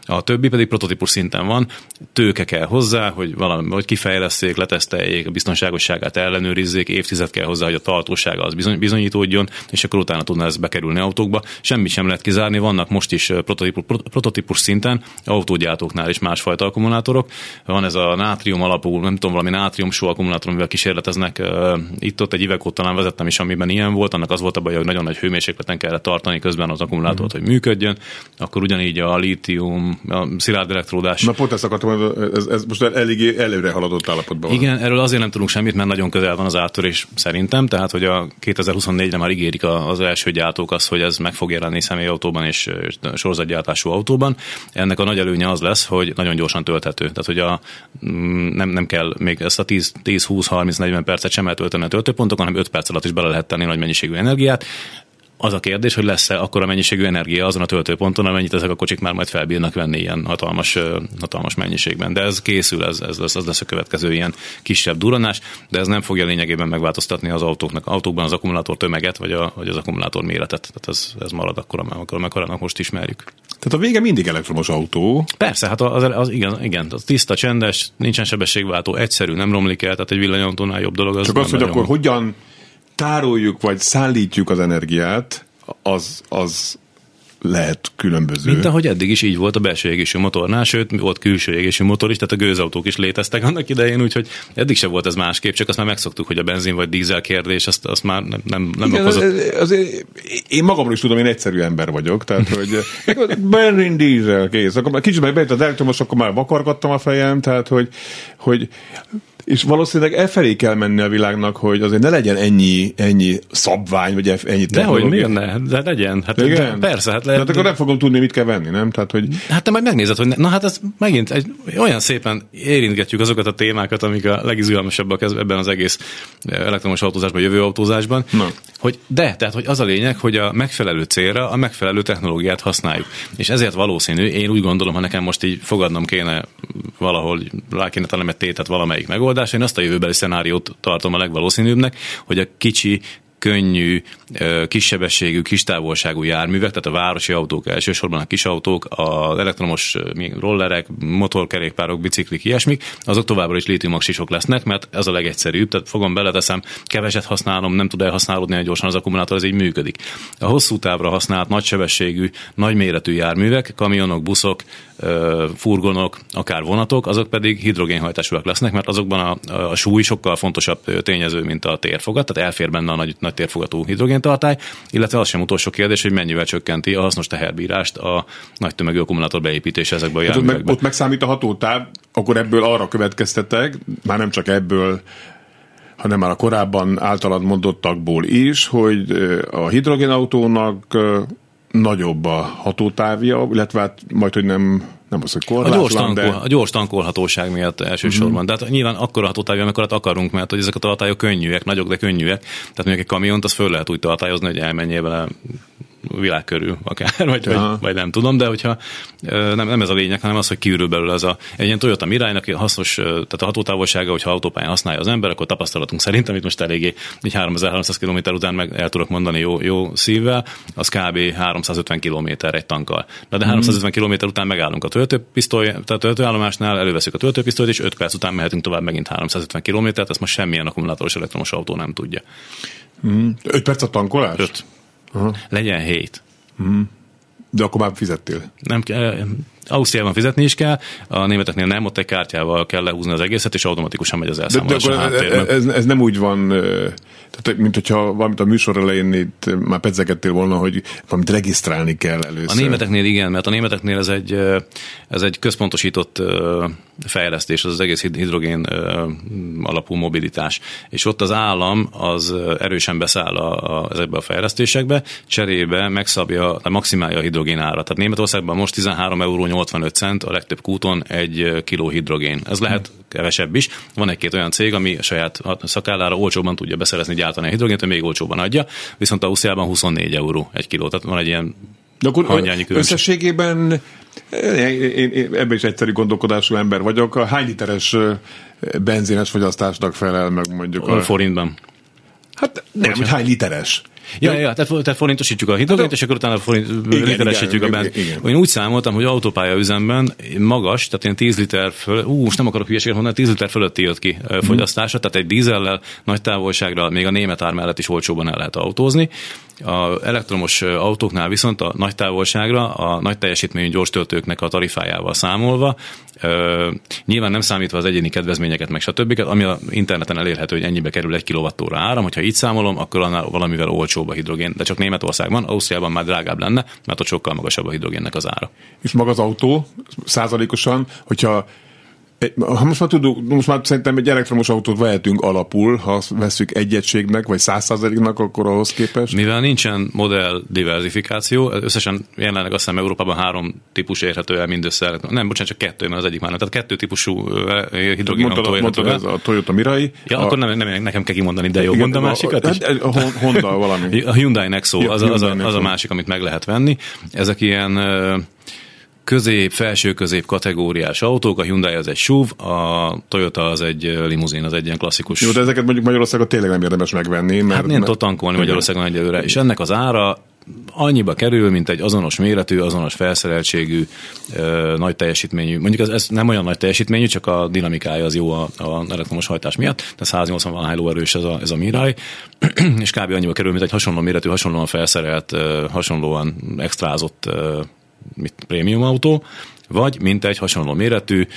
A többi pedig prototípus szinten van, tőke kell hozzá, hogy valami, hogy kifejleszték, leteszteljék, a biztonságosságát ellenőrizzék, évtized kell hozzá, hogy a tartósága az bizony, bizonyítódjon, és akkor utána tudna ez bekerülni autókba. Semmit sem lehet kizárni, vannak most is prototípus, pro- prototípus szinten autógyártóknál is másfajta akkumulátorok. Van ez a nátrium alapú, nem tudom, valami nátrium só akkumulátor, amivel kísérleteznek. Ö, Itt-ott egy évek óta talán vezettem is, amiben ilyen volt, annak az volt a baj, hogy nagyon nagy hőmérsékleten kellett tartani közben az akkumulátort, hogy működjön. Akkor ugyanígy a lítium, a szilárd elektródás. Na pont ezt akartam, ez, ez most eléggé előre haladott állapotban van. Igen, erről azért nem tudunk semmit, mert nagyon közel van az áttörés szerintem, tehát hogy a 2024-re már ígérik az első gyártók azt, hogy ez meg fog jelenni személyautóban és és sorozatgyártású autóban. Ennek a nagy előnye az lesz, hogy nagyon gyorsan tölthető. Tehát, hogy a, mm, nem, nem kell még ezt a 10, 10 20, 30, 40 percet sem eltölteni a töltőpontokon, hanem 5 perc alatt is bele lehet tenni nagy mennyiségű energiát az a kérdés, hogy lesz-e akkora mennyiségű energia azon a töltőponton, amennyit ezek a kocsik már majd felbírnak venni ilyen hatalmas, hatalmas mennyiségben. De ez készül, ez, ez lesz, az lesz a következő ilyen kisebb duranás, de ez nem fogja lényegében megváltoztatni az autóknak, autókban az akkumulátor tömeget, vagy, a, vagy az akkumulátor méretet. Tehát ez, ez marad akkor, amikor, amikor most ismerjük. Tehát a vége mindig elektromos autó. Persze, hát az, az igen, igen, az tiszta, csendes, nincsen sebességváltó, egyszerű, nem romlik el, tehát egy villanyautónál jobb dolog. Az Csak az, hogy akkor hogyan tároljuk vagy szállítjuk az energiát, az, az lehet különböző. Mint ahogy eddig is így volt a belső égésű motornál, sőt, volt külső égésű motor is, tehát a gőzautók is léteztek annak idején, úgyhogy eddig sem volt ez másképp, csak azt már megszoktuk, hogy a benzin vagy dízel kérdés, azt, azt már nem, nem, nem Igen, okozott. Az, az, én magamról is tudom, én egyszerű ember vagyok, tehát hogy benzin, dízel, kész. Akkor kicsit meg bejött az elektromos, akkor már vakargattam a fejem, tehát hogy, hogy és valószínűleg e felé kell menni a világnak, hogy azért ne legyen ennyi, ennyi szabvány, vagy ennyi De hogy miért ne? De legyen. Hát Igen? De persze, hát lehet. Hát akkor nem fogom tudni, mit kell venni, nem? Tehát, hogy... Hát te majd megnézed, hogy ne, na hát ez megint egy, olyan szépen érintgetjük azokat a témákat, amik a legizgalmasabbak ebben az egész elektromos autózásban, jövő autózásban, na. hogy de, tehát hogy az a lényeg, hogy a megfelelő célra a megfelelő technológiát használjuk. És ezért valószínű, én úgy gondolom, ha nekem most így fogadnom kéne valahol, rá kéne egy tétet valamelyik megoldás, megoldás. Én azt a jövőbeli szenáriót tartom a legvalószínűbbnek, hogy a kicsi könnyű, kissebességű, kistávolságú járművek, tehát a városi autók, elsősorban a kis autók, az elektromos rollerek, motorkerékpárok, biciklik, ilyesmik, azok továbbra is lítiumoxisok lesznek, mert ez a legegyszerűbb, tehát fogom beleteszem, keveset használom, nem tud elhasználódni egy gyorsan az akkumulátor, ez így működik. A hosszú távra használt nagysebességű, nagyméretű járművek, kamionok, buszok, furgonok, akár vonatok, azok pedig hidrogénhajtásúak lesznek, mert azokban a, a súly sokkal fontosabb tényező, mint a térfogat, tehát elfér benne a nagy, nagy térfogatú hidrogéntartály, illetve az sem utolsó kérdés, hogy mennyivel csökkenti a hasznos teherbírást a nagy tömegű akkumulátor beépítése ezekbe a hát. Ott, meg, ott megszámít a hatótáv, akkor ebből arra következtetek, már nem csak ebből, hanem már a korábban általad mondottakból is, hogy a hidrogénautónak nagyobb a hatótávja, illetve hát majd, hogy nem, nem az, hogy korlátlan, a gyors, tankol, de... a gyors tankolhatóság miatt elsősorban. Mm-hmm. De hát nyilván akkor a hatótávja, amikor akarunk, mert hogy ezek a tartályok könnyűek, nagyok, de könnyűek. Tehát mondjuk egy kamiont, az föl lehet úgy tartályozni, hogy elmenjél vele világ körül akár, vagy, vagy, vagy, nem tudom, de hogyha nem, nem ez a lényeg, hanem az, hogy kiürül belőle az a, egy ilyen Toyota Mirai-nak hasznos, tehát a hatótávolsága, hogyha autópályán használja az ember, akkor tapasztalatunk szerint, amit most eléggé egy 3300 km után meg el tudok mondani jó, jó szívvel, az kb. 350 km egy tankkal. Na de 350 km után megállunk a töltőpisztoly, tehát a töltőállomásnál, előveszünk a töltőpisztolyt, és 5 perc után mehetünk tovább megint 350 km-t, ezt most semmilyen akkumulátoros elektromos autó nem tudja. Mm. 5 perc a tankolás? 5. Aha. legyen hét. Mm. De akkor már fizettél? Nem kell. Ausztriában fizetni is kell, a németeknél nem, ott egy kártyával kell lehúzni az egészet, és automatikusan megy az elszámolás de, de akkor ez, ez, ez, nem úgy van, tehát, mint hogyha valamit a műsor elején itt már pedzegettél volna, hogy valamit regisztrálni kell először. A németeknél igen, mert a németeknél ez egy, ez egy központosított fejlesztés, az az egész hidrogén alapú mobilitás. És ott az állam az erősen beszáll a, a, ezekbe a fejlesztésekbe, cserébe megszabja, maximálja a hidrogén ára. Tehát Németországban most 13 euró 85 cent a legtöbb kúton egy kiló hidrogén. Ez lehet kevesebb is. Van egy-két olyan cég, ami a saját szakállára olcsóban tudja beszerezni, gyártani a hidrogént, még olcsóban adja, viszont Ausztriában 24 euró egy kiló. Tehát van egy ilyen de akkor összességében én, én, ebben is egyszerű gondolkodású ember vagyok. A hány literes benzines fogyasztásnak felel meg mondjuk a... Forintban. Hát nem, hogy hány literes. Ja, ja, tehát, tehát forintosítjuk a hidrogént, és akkor utána forint, literesítjük a bent. Én úgy számoltam, hogy autópálya üzemben magas, tehát ilyen 10 liter föl, ú, most nem akarok hülyeséget mondani, 10 liter fölötti jött ki fogyasztása, tehát egy dízellel nagy távolságra még a német ár mellett is olcsóban el lehet autózni. A elektromos autóknál viszont a nagy távolságra, a nagy teljesítményű gyors töltőknek a tarifájával számolva, ö, nyilván nem számítva az egyéni kedvezményeket, meg stb., ami a interneten elérhető, hogy ennyibe kerül egy kilovattóra áram, hogyha így számolom, akkor annál valamivel olcsóbb a hidrogén, de csak Németországban, Ausztriában már drágább lenne, mert ott sokkal magasabb a hidrogénnek az ára. És maga az autó százalékosan, hogyha Ha most már tudunk, most már szerintem egy elektromos autót vehetünk alapul, ha veszük egy egységnek, vagy százszázaléknak, akkor ahhoz képest. Mivel nincsen modell diversifikáció, összesen jelenleg azt hiszem Európában három típus érhető el mindössze. Nem, bocsánat, csak kettő, mert az egyik már nem. Tehát kettő típusú hidrogén autó érhető el. ez a Toyota Mirai. Ja, a... akkor nem, nem, nekem kell kimondani, de jó, igen, mondom a másikat is. A, a Honda valami. [laughs] A Hyundai Nexo, ja, az, az, a, az a másik, amit meg lehet venni. Ezek ilyen közép, felső-közép kategóriás autók, a Hyundai az egy SUV, a Toyota az egy limuzin, az egy ilyen klasszikus. Jó, de ezeket mondjuk Magyarországon tényleg nem érdemes megvenni. Mert, hát nem mert... tankolni Magyarországon egyelőre, és ennek az ára annyiba kerül, mint egy azonos méretű, azonos felszereltségű, ö, nagy teljesítményű. Mondjuk ez, ez nem olyan nagy teljesítményű, csak a dinamikája az jó a, a elektromos hajtás miatt, tehát 180 van lóerős ez a, ez a Mirai, [clears throat] és kb. annyiba kerül, mint egy hasonló méretű, hasonlóan felszerelt, ö, hasonlóan extrázott ö, mit, prémium autó, vagy mint egy hasonló méretű,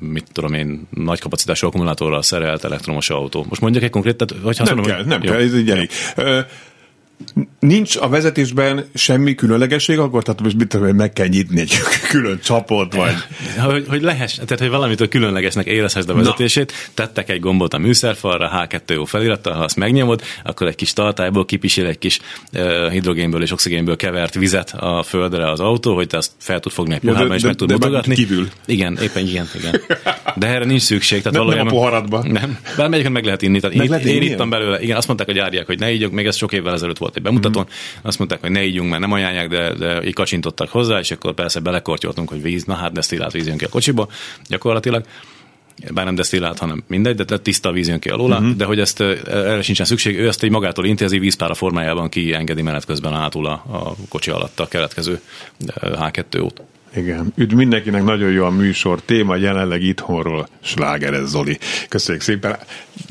mit tudom én, nagy kapacitású akkumulátorral szerelt elektromos autó. Most mondjak egy konkrét, tehát, vagy nem kell, hogy... nem jó. kell, ez így elég. Nincs a vezetésben semmi különlegesség, akkor tehát most mit tudom, hogy meg kell nyitni egy [laughs] külön csapot, vagy... [laughs] Hogy, hogy lehess, tehát hogy valamitől különlegesnek érezhessd a vezetését, Na. tettek egy gombot a műszerfalra, H2O felirattal, ha azt megnyomod, akkor egy kis tartályból kipisil egy kis uh, hidrogénből és oxigénből kevert vizet a földre az autó, hogy te azt fel tud fogni egy pohárba, ja, és meg tud mutogatni. Kívül. Igen, éppen igen, igen. De erre nincs szükség. Tehát nem, nem a poharadba. Nem. Bármelyiket meg lehet inni. Tehát meg én, lehet én ittam belőle. Igen, azt mondták a gyárják, hogy ne ígyok, még ez sok évvel ezelőtt volt egy bemutatón. Mm. Azt mondták, hogy ne ígyunk, mert nem ajánlják, de, de így kacsintottak hozzá, és akkor persze belekortyoltunk, hogy víz, na hát desztillát víz jön ki a kocsiba, gyakorlatilag bár nem desztillált, hanem mindegy, de tiszta víz jön ki alóla, uh-huh. de hogy ezt erre sincsen szükség, ő ezt egy magától intézi vízpára formájában kiengedi menet közben átul a, a kocsi alatt a keletkező H2-ót. Igen. Üdv mindenkinek, nagyon jó a műsor. Téma jelenleg itthonról, sláger Zoli. Köszönjük szépen.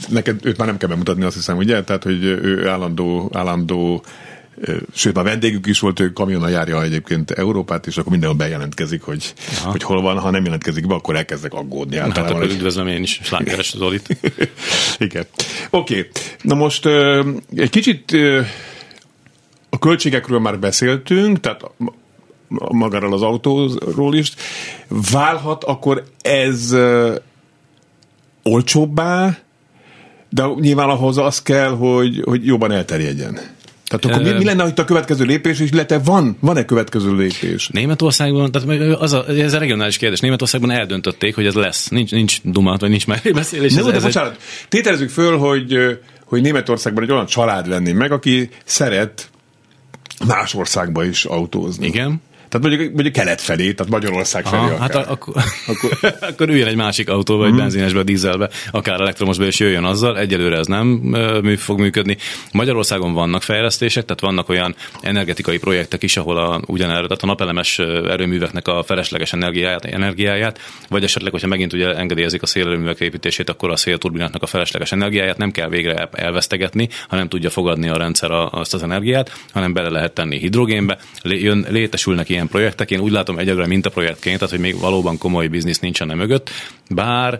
Neked őt már nem kell bemutatni, azt hiszem, ugye? Tehát, hogy ő állandó, állandó sőt, már vendégük is volt, ő kamiona járja egyébként Európát, és akkor mindenhol bejelentkezik, hogy, hogy hol van, ha nem jelentkezik be, akkor elkezdek aggódni. Hát akkor hogy... üdvözlöm én is, slágeres Zolit. [laughs] Igen. Oké, okay. na most egy kicsit a költségekről már beszéltünk, tehát magáról az autóról is. Válhat akkor ez olcsóbbá, de nyilván ahhoz az kell, hogy, hogy jobban elterjedjen. Tehát akkor mi, mi lenne itt a következő lépés, és illetve van, van-e következő lépés? Németországban, tehát az a, ez a regionális kérdés, Németországban eldöntötték, hogy ez lesz. Nincs, nincs duma, vagy nincs megbeszélés. Nem, de ez bocsánat, egy... tételezzük föl, hogy, hogy Németországban egy olyan család lenni meg, aki szeret más országba is autózni. Igen. Tehát mondjuk, mondjuk kelet felé, tehát Magyarország felé Aha, Hát akkor, [laughs] akkor, [laughs] akkor üljön egy másik autóba, egy mm. benzinesbe, dízelbe, akár elektromosba, és jöjjön azzal. Egyelőre ez nem mű, fog működni. Magyarországon vannak fejlesztések, tehát vannak olyan energetikai projektek is, ahol a, ugyanerre, tehát a napelemes erőműveknek a felesleges energiáját, energiáját, vagy esetleg, hogyha megint ugye engedélyezik a szélerőművek építését, akkor a szélturbináknak a felesleges energiáját nem kell végre elvesztegetni, hanem tudja fogadni a rendszer azt az energiát, hanem bele lehet tenni hidrogénbe. Jön, létesülnek ilyen ilyen projektek. Én úgy látom egyelőre mintaprojektként, tehát hogy még valóban komoly biznisz nincsen mögött, bár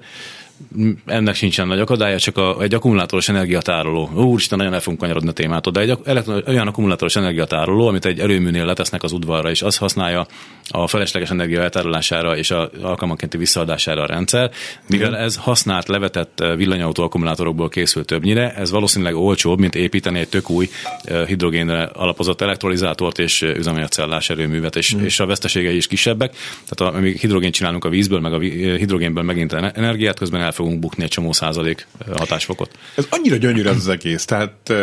ennek sincsen nagy akadálya, csak a, egy akkumulátoros energiatároló. Úristen, nagyon el fogunk kanyarodni a témától, de egy olyan akkumulátoros energiatároló, amit egy erőműnél letesznek az udvarra, és az használja a felesleges energia eltárolására és a alkalmankénti visszaadására a rendszer. Mivel ez használt, levetett villanyautó akkumulátorokból készül többnyire, ez valószínűleg olcsóbb, mint építeni egy tök új hidrogénre alapozott elektrolizátort és üzemanyagcellás erőművet, és, mm. és a veszteségei is kisebbek. Tehát amíg hidrogént csinálunk a vízből, meg a hidrogénből megint energiát, közben el fogunk bukni egy csomó százalék hatásfokot. Ez annyira gyönyörű ez az egész. Tehát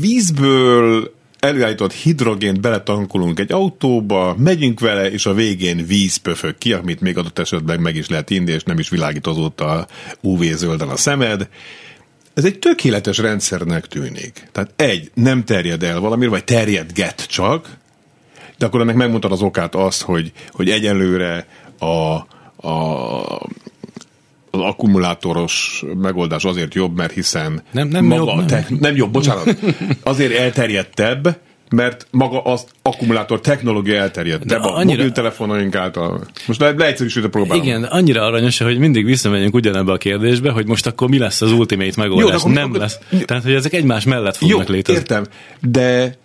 vízből előállított hidrogént beletankolunk egy autóba, megyünk vele, és a végén víz pöfög ki, amit még adott esetben meg is lehet inni, és nem is világítozott a UV-zölden a szemed. Ez egy tökéletes rendszernek tűnik. Tehát egy, nem terjed el valamire, vagy terjedget csak, de akkor ennek megmutat az okát azt, hogy, hogy egyelőre a, a az akkumulátoros megoldás azért jobb, mert hiszen nem, nem maga jobb, nem. Te, nem jobb, bocsánat, azért elterjedtebb, mert maga az akkumulátor technológia elterjedtebb a annyira... mobiltelefonaink által. Most le, leegyszerűsítve próbálom. Igen, annyira aranyos, hogy mindig visszamegyünk ugyanebbe a kérdésbe, hogy most akkor mi lesz az ultimate megoldás. Jó, akkor, nem akkor, lesz. Tehát, hogy ezek egymás mellett fognak jó, létezni. értem, de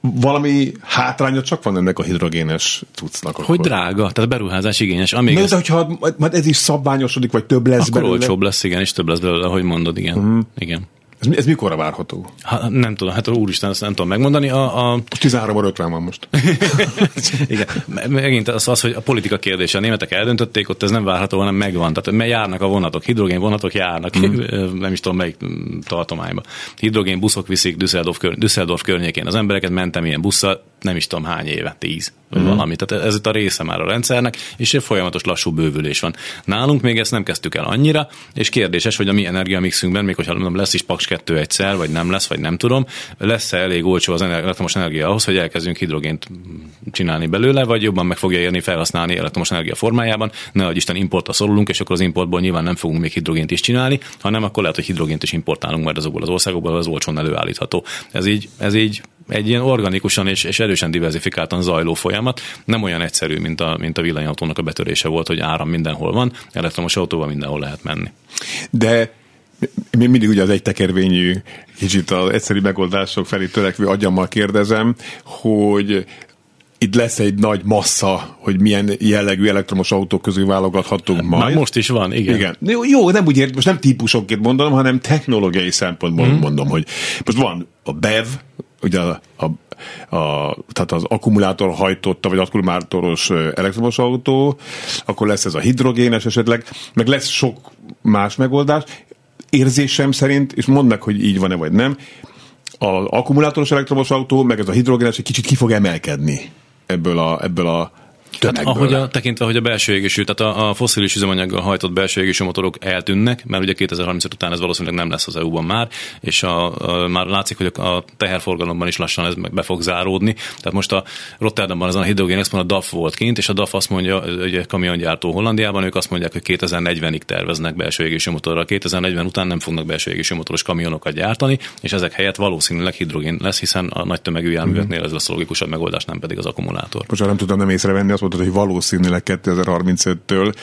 valami hátránya csak van ennek a hidrogénes cuccnak. Akkor. Hogy drága, tehát beruházás igényes. Amíg Na, ez, de hogyha majd ez is szabványosodik, vagy több lesz akkor belőle. olcsóbb lesz, igen, és több lesz belőle, ahogy mondod, igen. Uh-huh. igen. Ez, ez mikorra várható? Ha, nem tudom, hát úristen, ezt nem tudom megmondani. A, a, Most 13 óra 50 van most. [laughs] igen, Me- megint az, az, hogy a politika kérdése, a németek eldöntötték, ott ez nem várható, hanem megvan. Tehát mert járnak a vonatok, hidrogén vonatok járnak, [laughs] mm. nem is tudom melyik mm, tartományba. Hidrogén buszok viszik Düsseldorf, kör, Düsseldorf környékén az embereket, mentem ilyen busszal, nem is tudom hány éve, tíz, vagy valami. Tehát ez itt a része már a rendszernek, és egy folyamatos lassú bővülés van. Nálunk még ezt nem kezdtük el annyira, és kérdéses, hogy a mi energiamixünkben, még hogyha nem lesz is Paks 2 egyszer, vagy nem lesz, vagy nem tudom, lesz-e elég olcsó az elektromos energia ahhoz, hogy elkezdjünk hidrogént csinálni belőle, vagy jobban meg fogja érni felhasználni elektromos energia formájában. Ne adj Isten importra szorulunk, és akkor az importból nyilván nem fogunk még hidrogént is csinálni, hanem akkor lehet, hogy hidrogént is importálunk majd azokból az országokból, az olcsón előállítható. Ez így, ez így egy ilyen organikusan és, és erősen diversifikáltan zajló folyamat, nem olyan egyszerű, mint a, mint a villanyautónak a betörése volt, hogy áram mindenhol van, elektromos autóval mindenhol lehet menni. De mi mindig ugye az egy tekervényű, kicsit az egyszerű megoldások felé törekvő agyammal kérdezem, hogy itt lesz egy nagy massza, hogy milyen jellegű elektromos autók közül válogathatunk majd. Már most is van, igen. Igen. Jó, jó, nem úgy ért, most nem típusokként mondom, hanem technológiai szempontból mm. mondom, hogy most van a BEV, ugye a, a, a, tehát az akkumulátor hajtotta, vagy akkumulátoros elektromos autó, akkor lesz ez a hidrogénes esetleg, meg lesz sok más megoldás. Érzésem szerint, és mondd meg, hogy így van-e vagy nem, az akkumulátoros elektromos autó, meg ez a hidrogénes egy kicsit ki fog emelkedni ebből a, ebből a Hát, tömegből. ahogy a, tekintve, hogy a belső égésű, tehát a, a foszilis üzemanyaggal hajtott belső égésű motorok eltűnnek, mert ugye 2035 után ez valószínűleg nem lesz az EU-ban már, és a, a, már látszik, hogy a teherforgalomban is lassan ez be fog záródni. Tehát most a Rotterdamban ezen a hidrogén expo a DAF volt kint, és a DAF azt mondja, ugye kamiongyártó Hollandiában, ők azt mondják, hogy 2040-ig terveznek belső égésű motorral. 2040 után nem fognak belső égésű motoros kamionokat gyártani, és ezek helyett valószínűleg hidrogén lesz, hiszen a nagy tömegű járműveknél ez lesz a logikusabb megoldás, nem pedig az akkumulátor. Már nem tudtam nem észrevenni, azt mondtad, hogy valószínűleg 2035-től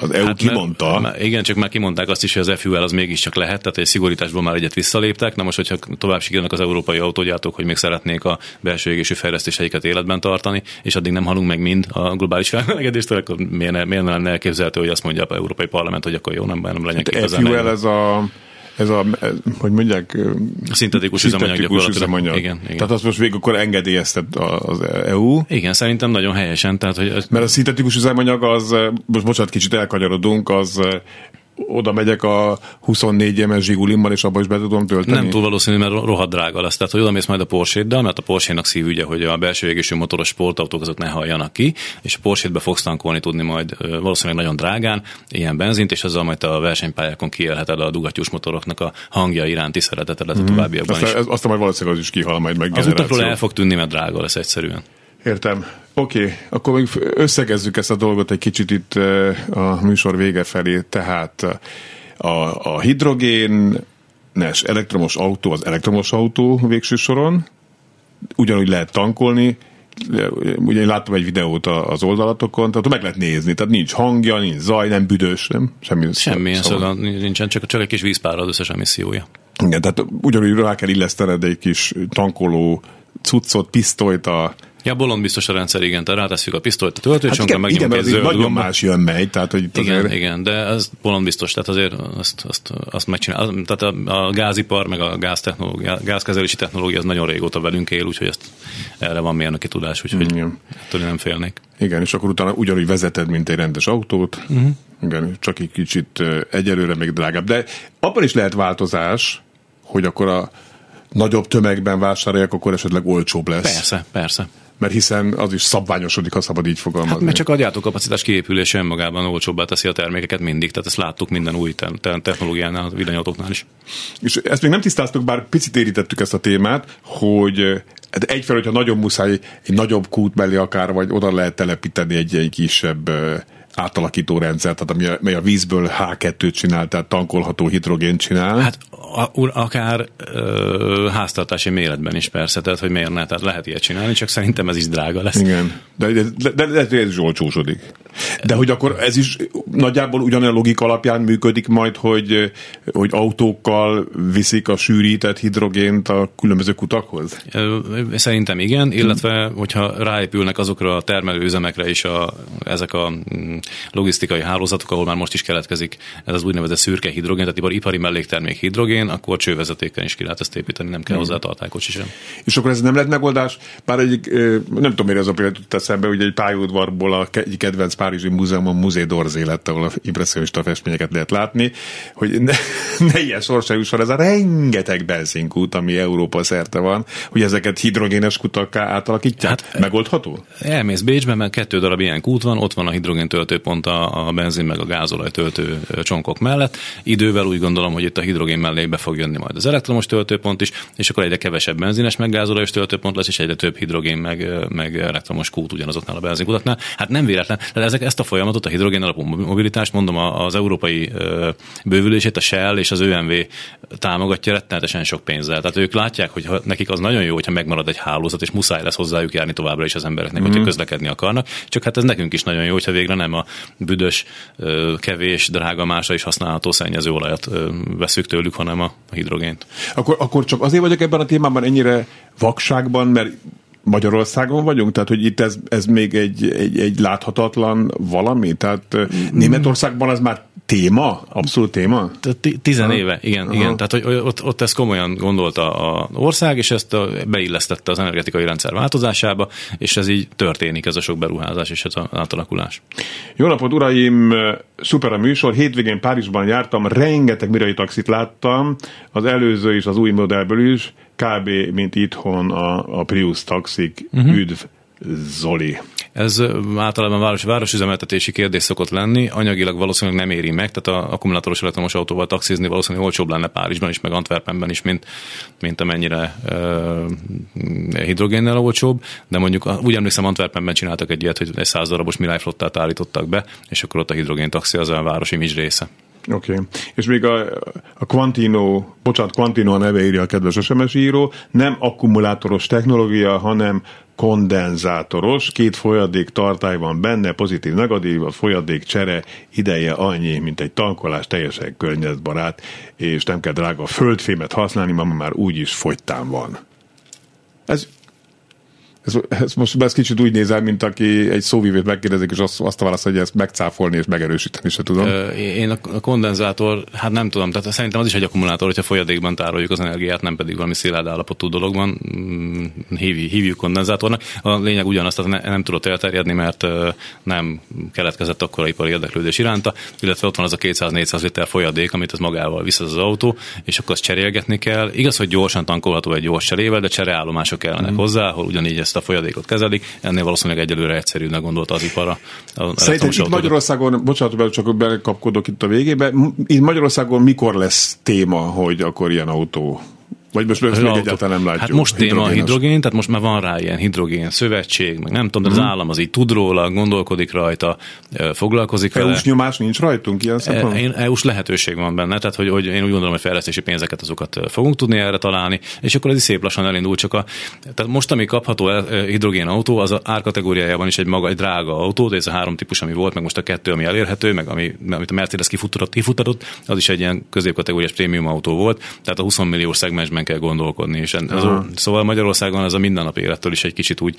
az EU hát kimondta. Mert, mert, igen, csak már kimondták azt is, hogy az FUL az mégiscsak lehet, tehát egy szigorításból már egyet visszaléptek. Na most, hogyha tovább sikerülnek az európai autógyártók, hogy még szeretnék a belső égésű fejlesztéseiket életben tartani, és addig nem halunk meg mind a globális felmelegedéstől, akkor miért, miért ne lenne elképzelhető, hogy azt mondja a Európai Parlament, hogy akkor jó, nem, nem legyen Hát FUL ez a ez a, hogy mondják, A szintetikus üzemanyag. Igen, igen. Tehát azt most végig akkor engedélyeztet az EU. Igen, szerintem nagyon helyesen. Tehát, hogy ez, Mert a szintetikus üzemanyag az, most bocsánat, kicsit elkanyarodunk, az oda megyek a 24 emes zsigulimmal, és abba is be tudom tölteni. Nem túl valószínű, mert rohadt drága lesz. Tehát, hogy oda mész majd a Porsche-ddel, mert a Porsche-nak szívügye, hogy a belső égésű motoros sportautók azok ne halljanak ki, és a Porsche-be fogsz tankolni tudni majd valószínűleg nagyon drágán ilyen benzint, és ezzel majd a versenypályákon kiélheted a dugattyús motoroknak a hangja iránti szeretetedet a továbbiakban is. Aztán, ez, aztán majd valószínűleg az is kihal majd meg Az utakról el fog tűnni, mert drága lesz egyszerűen. Értem. Oké, okay. akkor még összegezzük ezt a dolgot egy kicsit itt eh, a műsor vége felé. Tehát eh, a, a hidrogénes elektromos autó az elektromos autó végső soron, ugyanúgy lehet tankolni, ugye én láttam egy videót az oldalatokon, tehát meg lehet nézni, tehát nincs hangja, nincs zaj, nem büdös, nem? Semmi Semmilyen szabad. szaga nincsen, csak, csak egy kis vízpár az összes emissziója. Igen, tehát ugyanúgy rá kell illesztened egy kis tankoló cuccot, pisztolyt a Ja, bolond biztos a rendszer, igen, tehát rátesszük a pisztolyt a töltőcsonkra, Hát igen, igen, megnyomjuk mert egy zöld nagyon gombot. más jön megy, tehát hogy Igen, azért... igen, de ez bolond biztos, tehát azért azt, azt, azt megcsinál. Tehát a, a gázipar, meg a gáztechnológia, gázkezelési technológia az nagyon régóta velünk él, úgyhogy ezt erre van mérnöki tudás, úgyhogy Igen. ettől nem félnék. Igen, és akkor utána ugyanúgy vezeted, mint egy rendes autót. Uh-huh. Igen, csak egy kicsit egyelőre még drágább. De abban is lehet változás, hogy akkor a nagyobb tömegben vásárolják, akkor esetleg olcsóbb lesz. Persze, persze. Mert hiszen az is szabványosodik, ha szabad így fogalmazni. Hát mert csak a gyártókapacitás kiépülése önmagában olcsóbbá teszi a termékeket mindig, tehát ezt láttuk minden új te- te- technológiánál, villanyautóknál is. És ezt még nem tisztáztuk, bár picit érítettük ezt a témát, hogy eh, hát egyfelől, hogyha nagyon muszáj, egy nagyobb kút mellé akár, vagy oda lehet telepíteni egy, egy kisebb átalakító rendszert, tehát ami a, mely a vízből H2-t csinál, tehát tankolható hidrogént csinál. Hát a, akár ö, háztartási méretben is persze, tehát hogy miért ne, tehát lehet ilyet csinálni, csak szerintem ez is drága lesz. Igen. De, de, de, de, de ez is olcsósodik. De hogy akkor ez is nagyjából ugyanolyan logika alapján működik majd, hogy, hogy autókkal viszik a sűrített hidrogént a különböző kutakhoz? Szerintem igen, illetve hogyha ráépülnek azokra a termelőüzemekre is a, ezek a mm, logisztikai hálózatok, ahol már most is keletkezik ez az úgynevezett szürke hidrogén, tehát ipari melléktermék hidrogén, akkor csővezetéken is ki lehet ezt építeni, nem kell hozzá tartálykocsi sem. És akkor ez nem lett megoldás? Bár egyik, nem tudom, miért ez a például jut eszembe, ugye egy pályaudvarból a egy kedvenc Párizsi Múzeumon Muzé d'Orzé lett, ahol a impressionista festményeket lehet látni, hogy ne, [laughs] ne ilyen sorsa jusson ez a rengeteg benzinkút, ami Európa szerte van, hogy ezeket hidrogénes kutakká átalakítják. Hát, Megoldható? Elmész Bécsben, mert kettő darab ilyen kút van, ott van a hidrogén töltőpont a, a benzin meg a gázolaj töltő csonkok mellett. Idővel úgy gondolom, hogy itt a hidrogén mellé be fog jönni majd az elektromos töltőpont is, és akkor egyre kevesebb benzines meg gázolajos töltőpont lesz, és egyre több hidrogén meg, meg elektromos kút ugyanazoknál a benzinkutaknál. Hát nem véletlen, de ezek, ezt a folyamatot, a hidrogén alapú mobilitást, mondom, az európai bővülését, a Shell és az ÖMV támogatja rettenetesen sok pénzzel. Tehát ők látják, hogy nekik az nagyon jó, hogyha megmarad egy hálózat, és muszáj lesz hozzájuk járni továbbra is az embereknek, mm. hogyha mhm. közlekedni akarnak. Csak hát ez nekünk is nagyon jó, hogyha végre nem a büdös, kevés, drága másra is használható szennyező olajat veszük tőlük, hanem a hidrogént. Akkor, akkor csak azért vagyok ebben a témában ennyire vakságban, mert Magyarországon vagyunk? Tehát, hogy itt ez, ez még egy, egy, egy láthatatlan valami? Tehát mm. Németországban az már téma? Abszolút téma? Tizen éve, igen, Aha. igen. Tehát, hogy ott, ott ezt komolyan gondolta a ország, és ezt a, beillesztette az energetikai rendszer változásába, és ez így történik, ez a sok beruházás és ez az átalakulás. Jó napot, uraim! Szuper a műsor. Hétvégén Párizsban jártam, rengeteg mirai taxit láttam, az előző és az új modellből is kb. mint itthon a, a Prius taxik, uh-huh. üdv Zoli. Ez általában város, városüzemeltetési kérdés szokott lenni, anyagilag valószínűleg nem éri meg, tehát a akkumulátoros elektromos autóval taxizni valószínűleg olcsóbb lenne Párizsban is, meg Antwerpenben is, mint, mint amennyire uh, hidrogénnel olcsóbb, de mondjuk úgy emlékszem Antwerpenben csináltak egy ilyet, hogy egy száz darabos Mirai flottát állítottak be, és akkor ott a hidrogén taxi az a városi image része. Oké. Okay. És még a, a Quantino, bocsánat, Quantino a neve írja a kedves SMS író, nem akkumulátoros technológia, hanem kondenzátoros, két folyadék tartály van benne, pozitív, negatív, a folyadék csere ideje annyi, mint egy tankolás, teljesen környezetbarát, és nem kell drága földfémet használni, ma már úgyis fogytán van. Ez ez, ez most ez kicsit úgy nézel, mint aki egy szóvívét megkérdezik, és azt, azt a válasz, hogy ezt megcáfolni és megerősíteni se tudom. Én a kondenzátor, hát nem tudom, tehát szerintem az is egy akkumulátor, hogyha folyadékban tároljuk az energiát, nem pedig valami szilárd állapotú dologban. Mm, hívjuk, hívjuk kondenzátornak. A lényeg ugyanaz, tehát nem tudott elterjedni, mert nem keletkezett akkor a ipari érdeklődés iránta, illetve ott van az a 200-400 liter folyadék, amit az magával visz az autó, és akkor azt cserélgetni kell. Igaz, hogy gyorsan tankolható egy gyors cserével, de csereállomások kellenek mm. hozzá, ahol ugyanígy ezt ezt a folyadékot kezelik, ennél valószínűleg egyelőre egyszerűnek gondolta az ipara. Szerintem itt Magyarországon, bocsánat, csak bekapkodok itt a végébe, itt Magyarországon mikor lesz téma, hogy akkor ilyen autó vagy most, most még egyáltalán nem látjuk. Hát most téma a hidrogén, tehát most már van rá ilyen hidrogén szövetség, meg nem tudom, de az mhm. állam az így tud róla, gondolkodik rajta, foglalkozik vele. EU-s nyomás nincs rajtunk ilyen szempontból? E, EU-s lehetőség van benne, tehát hogy, hogy én úgy gondolom, hogy fejlesztési pénzeket azokat fogunk tudni erre találni, és akkor ez is szép lassan elindul, csak a, tehát most, ami kapható hidrogén autó, az a árkategóriájában is egy maga, egy drága autó, de ez a három típus, ami volt, meg most a kettő, ami elérhető, meg ami, amit a Mercedes kifutatott, kifutatott, az is egy ilyen középkategóriás prémium autó volt, tehát a 20 milliós szegmensben kell gondolkodni. És ez, szóval Magyarországon ez a mindennapi élettől is egy kicsit úgy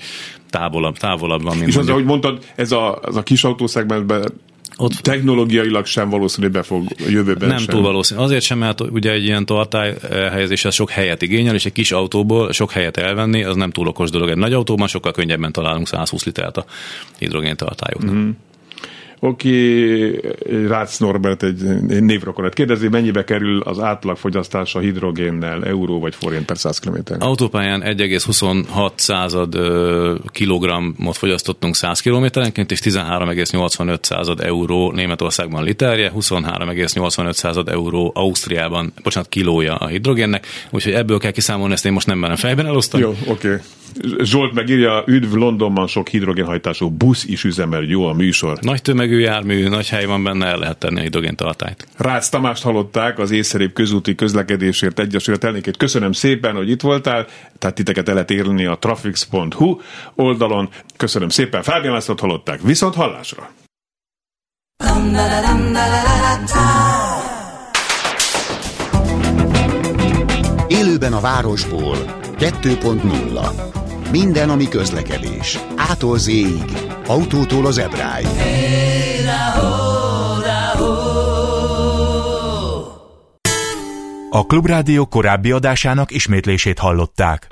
távolabb, távolabb van. Mint és az, ahogy mondtad, ez a, az a kis autószegmensben ott technológiailag sem valószínű, be fog a jövőben Nem sem. túl valószínű. Azért sem, mert ugye egy ilyen tartály helyezés az sok helyet igényel, és egy kis autóból sok helyet elvenni, az nem túl okos dolog. Egy nagy autóban sokkal könnyebben találunk 120 litert a hidrogén tartályoknak. Mm-hmm. Oké, Rácz Norbert egy névrokonat kérdezi, mennyibe kerül az átlagfogyasztás a hidrogénnel, euró vagy forint per 100 km? Autópályán 1,26 század kilogrammot fogyasztottunk 100 kilométerenként, és 13,85 század euró Németországban literje, 23,85 század euró Ausztriában, bocsánat, kilója a hidrogénnek, úgyhogy ebből kell kiszámolni, ezt én most nem merem fejben elosztani. Jó, oké. Okay. Zsolt megírja, üdv Londonban sok hidrogénhajtású busz is üzemel, jó a műsor. Nagy tömegű jármű, nagy hely van benne, el lehet tenni a hidrogéntartályt. Rácz Tamást hallották, az észszerűbb közúti közlekedésért Egyesület elnékét. Köszönöm szépen, hogy itt voltál, tehát titeket el lehet érni a trafix.hu oldalon. Köszönöm szépen, Fábián Lászlót hallották. Viszont hallásra! Élőben a városból 2.0 Minden, ami közlekedés. Ától z autótól az ebráig. A Klubrádió korábbi adásának ismétlését hallották.